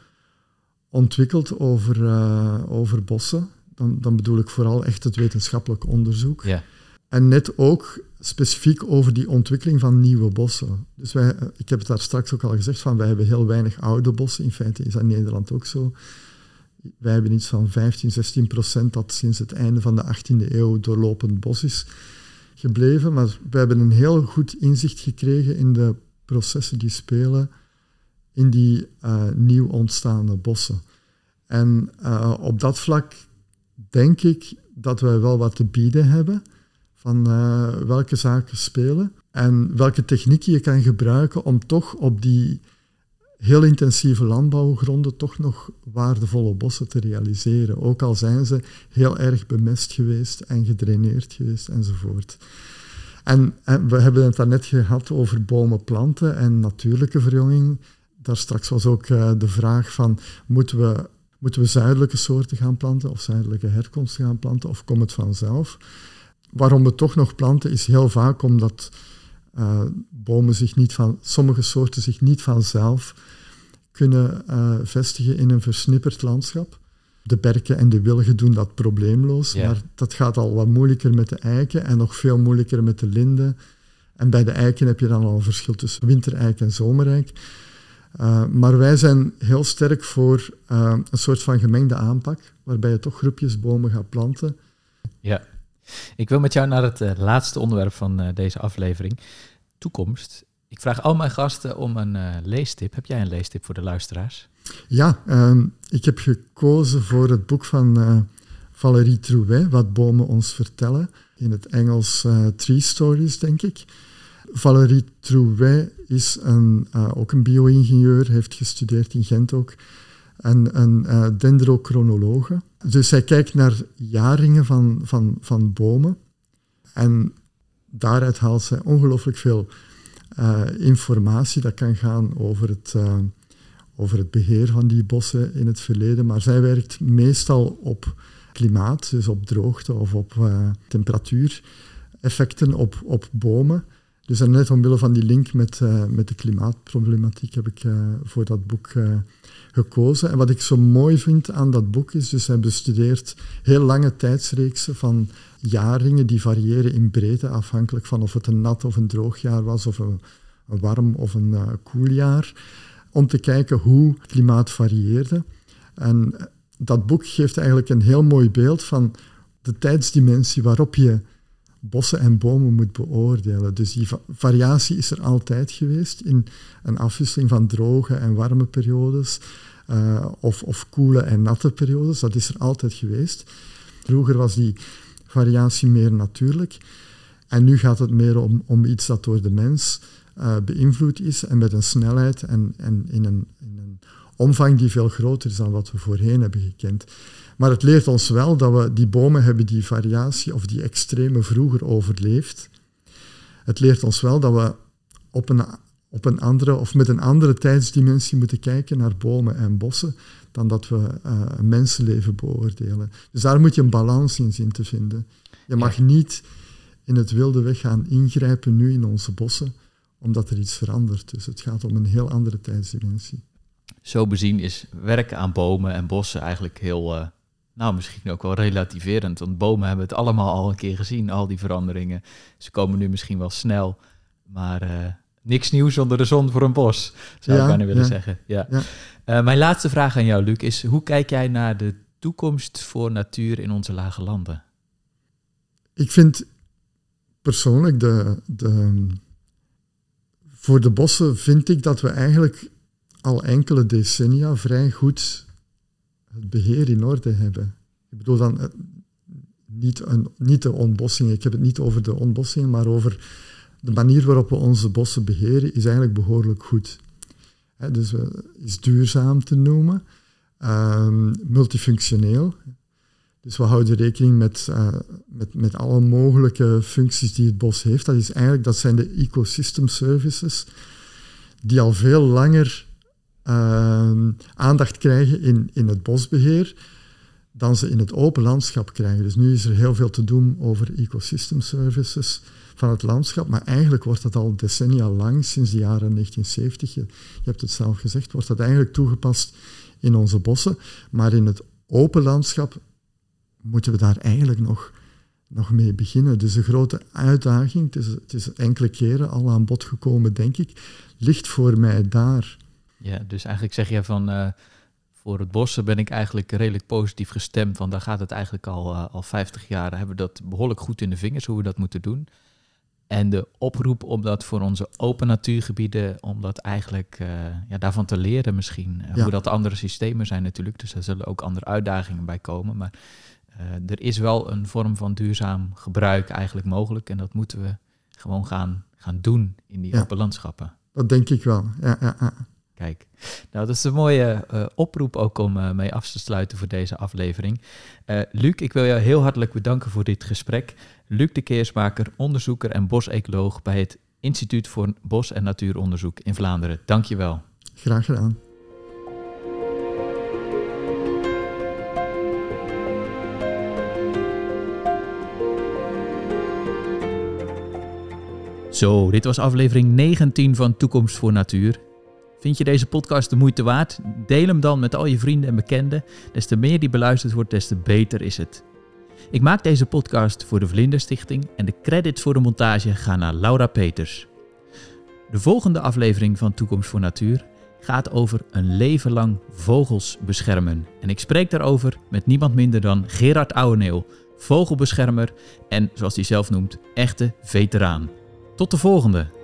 ontwikkeld over, eh, over bossen. Dan, dan bedoel ik vooral echt het wetenschappelijk onderzoek.
Ja.
En net ook specifiek over die ontwikkeling van nieuwe bossen. Dus wij, eh, ik heb het daar straks ook al gezegd, van wij hebben heel weinig oude bossen. In feite is dat in Nederland ook zo. Wij hebben iets van 15, 16 procent dat sinds het einde van de 18e eeuw doorlopend bos is gebleven. Maar we hebben een heel goed inzicht gekregen in de processen die spelen in die eh, nieuw ontstaande bossen. En eh, op dat vlak denk ik dat wij wel wat te bieden hebben van eh, welke zaken spelen en welke technieken je kan gebruiken om toch op die heel intensieve landbouwgronden toch nog waardevolle bossen te realiseren. Ook al zijn ze heel erg bemest geweest en gedraineerd geweest enzovoort. En, en we hebben het daarnet gehad over bomen, planten en natuurlijke verjonging. Daar straks was ook uh, de vraag van, moeten we, moeten we zuidelijke soorten gaan planten of zuidelijke herkomst gaan planten of komt het vanzelf? Waarom we toch nog planten is heel vaak omdat uh, bomen zich niet van, sommige soorten zich niet vanzelf kunnen uh, vestigen in een versnipperd landschap. De berken en de wilgen doen dat probleemloos, maar dat gaat al wat moeilijker met de eiken en nog veel moeilijker met de linden. En bij de eiken heb je dan al een verschil tussen wintereik en zomereik. Uh, maar wij zijn heel sterk voor uh, een soort van gemengde aanpak, waarbij je toch groepjes bomen gaat planten.
Ja. Ik wil met jou naar het uh, laatste onderwerp van deze aflevering, toekomst. Ik vraag al mijn gasten om een leestip. Heb jij een leestip voor de luisteraars?
Ja, uh, ik heb gekozen voor het boek van Valérie Trouet, Wat bomen ons vertellen. In het Engels Tree Stories, denk ik. Valérie Trouet is een, ook een bio-ingenieur, heeft gestudeerd in Gent ook. En een uh, dendrochronologe. Dus zij kijkt naar jaringen van, van, van bomen. En daaruit haalt zij ongelooflijk veel uh, informatie. Dat kan gaan over het, over het beheer van die bossen in het verleden. Maar zij werkt meestal op klimaat, dus op droogte of op uh, temperatuureffecten op, op bomen. Dus net omwille van die link met, uh, met de klimaatproblematiek heb ik uh, voor dat boek uh, gekozen. En wat ik zo mooi vind aan dat boek is, dus hij bestudeert heel lange tijdsreeksen van jaringen die variëren in breedte, afhankelijk van of het een nat of een droog jaar was, of een, een warm of een koel jaar, om te kijken hoe klimaat varieerde. En dat boek geeft eigenlijk een heel mooi beeld van de tijdsdimensie waarop je bossen en bomen moet beoordelen. Dus die va variatie is er altijd geweest in een afwisseling van droge en warme periodes uh, of, of koele en natte periodes. Dat is er altijd geweest. Vroeger was die variatie meer natuurlijk. En nu gaat het meer om, om iets dat door de mens uh, beïnvloed is en met een snelheid en, en in, een, in een omvang die veel groter is dan wat we voorheen hebben gekend. Maar het leert ons wel dat we die bomen hebben die variatie of die extreme vroeger overleefd. Het leert ons wel dat we op een, op een andere of met een andere tijdsdimensie moeten kijken naar bomen en bossen dan dat we uh, een mensenleven beoordelen. Dus daar moet je een balans in zien te vinden. Je mag niet in het wilde weg gaan ingrijpen nu in onze bossen, omdat er iets verandert. Dus het gaat om een heel andere tijdsdimensie.
Zo bezien is werken aan bomen en bossen eigenlijk heel, uh, nou misschien ook wel relativerend. Want bomen hebben het allemaal al een keer gezien, al die veranderingen. Ze komen nu misschien wel snel, maar uh, niks nieuws onder de zon voor een bos, zou ja, ik bijna willen zeggen. Ja. ja. Uh, mijn laatste vraag aan jou, Luc, is hoe kijk jij naar de toekomst voor natuur in onze lage landen?
Ik vind persoonlijk de, de, voor de bossen vind ik dat we eigenlijk al enkele decennia vrij goed het beheer in orde hebben. Ik bedoel dan eh, niet, een, niet de ontbossing, ik heb het niet over de ontbossing, maar over de manier waarop we onze bossen beheren, is eigenlijk behoorlijk goed. He, dus is duurzaam te noemen, um, multifunctioneel. Dus we houden rekening met, uh, met, met alle mogelijke functies die het bos heeft. Dat, is eigenlijk, dat zijn de ecosystem services, die al veel langer uh, aandacht krijgen in, in het bosbeheer dan ze in het open landschap krijgen. Dus nu is er heel veel te doen over ecosystem services van het landschap, maar eigenlijk wordt dat al decennia lang, sinds de jaren 1970, je, je hebt het zelf gezegd, wordt dat eigenlijk toegepast in onze bossen, maar in het open landschap moeten we daar eigenlijk nog, nog mee beginnen. Dus de grote uitdaging, het is, het is enkele keren al aan bod gekomen, denk ik, ligt voor mij daar.
Ja, dus eigenlijk zeg je van uh, voor het bossen ben ik eigenlijk redelijk positief gestemd. Want daar gaat het eigenlijk al, uh, al 50 jaar. Hebben we dat behoorlijk goed in de vingers hoe we dat moeten doen. En de oproep om dat voor onze open natuurgebieden, om dat eigenlijk uh, ja, daarvan te leren misschien. Ja. Hoe dat andere systemen zijn natuurlijk. Dus daar zullen ook andere uitdagingen bij komen. Maar er is wel een vorm van duurzaam gebruik eigenlijk mogelijk. En dat moeten we gewoon gaan, gaan doen in die ja. open landschappen.
Dat denk ik wel. Ja, ja, ja.
Kijk, nou dat is een mooie uh, oproep ook om uh, mee af te sluiten voor deze aflevering. Uh, Luc, ik wil jou heel hartelijk bedanken voor dit gesprek. Luc de Keersmaker, onderzoeker en bosecoloog bij het Instituut voor Bos- en Natuuronderzoek in Vlaanderen. Dank je wel.
Graag gedaan.
Zo, dit was aflevering 19 van Toekomst voor Natuur. Vind je deze podcast de moeite waard? Deel hem dan met al je vrienden en bekenden. Des te meer die beluisterd wordt, des te beter is het. Ik maak deze podcast voor de Vlinderstichting en de credits voor de montage gaan naar Laura Peters. De volgende aflevering van Toekomst voor Natuur gaat over een leven lang vogels beschermen. En ik spreek daarover met niemand minder dan Gerard Ouweneel, vogelbeschermer en, zoals hij zelf noemt, echte veteraan. Tot de volgende!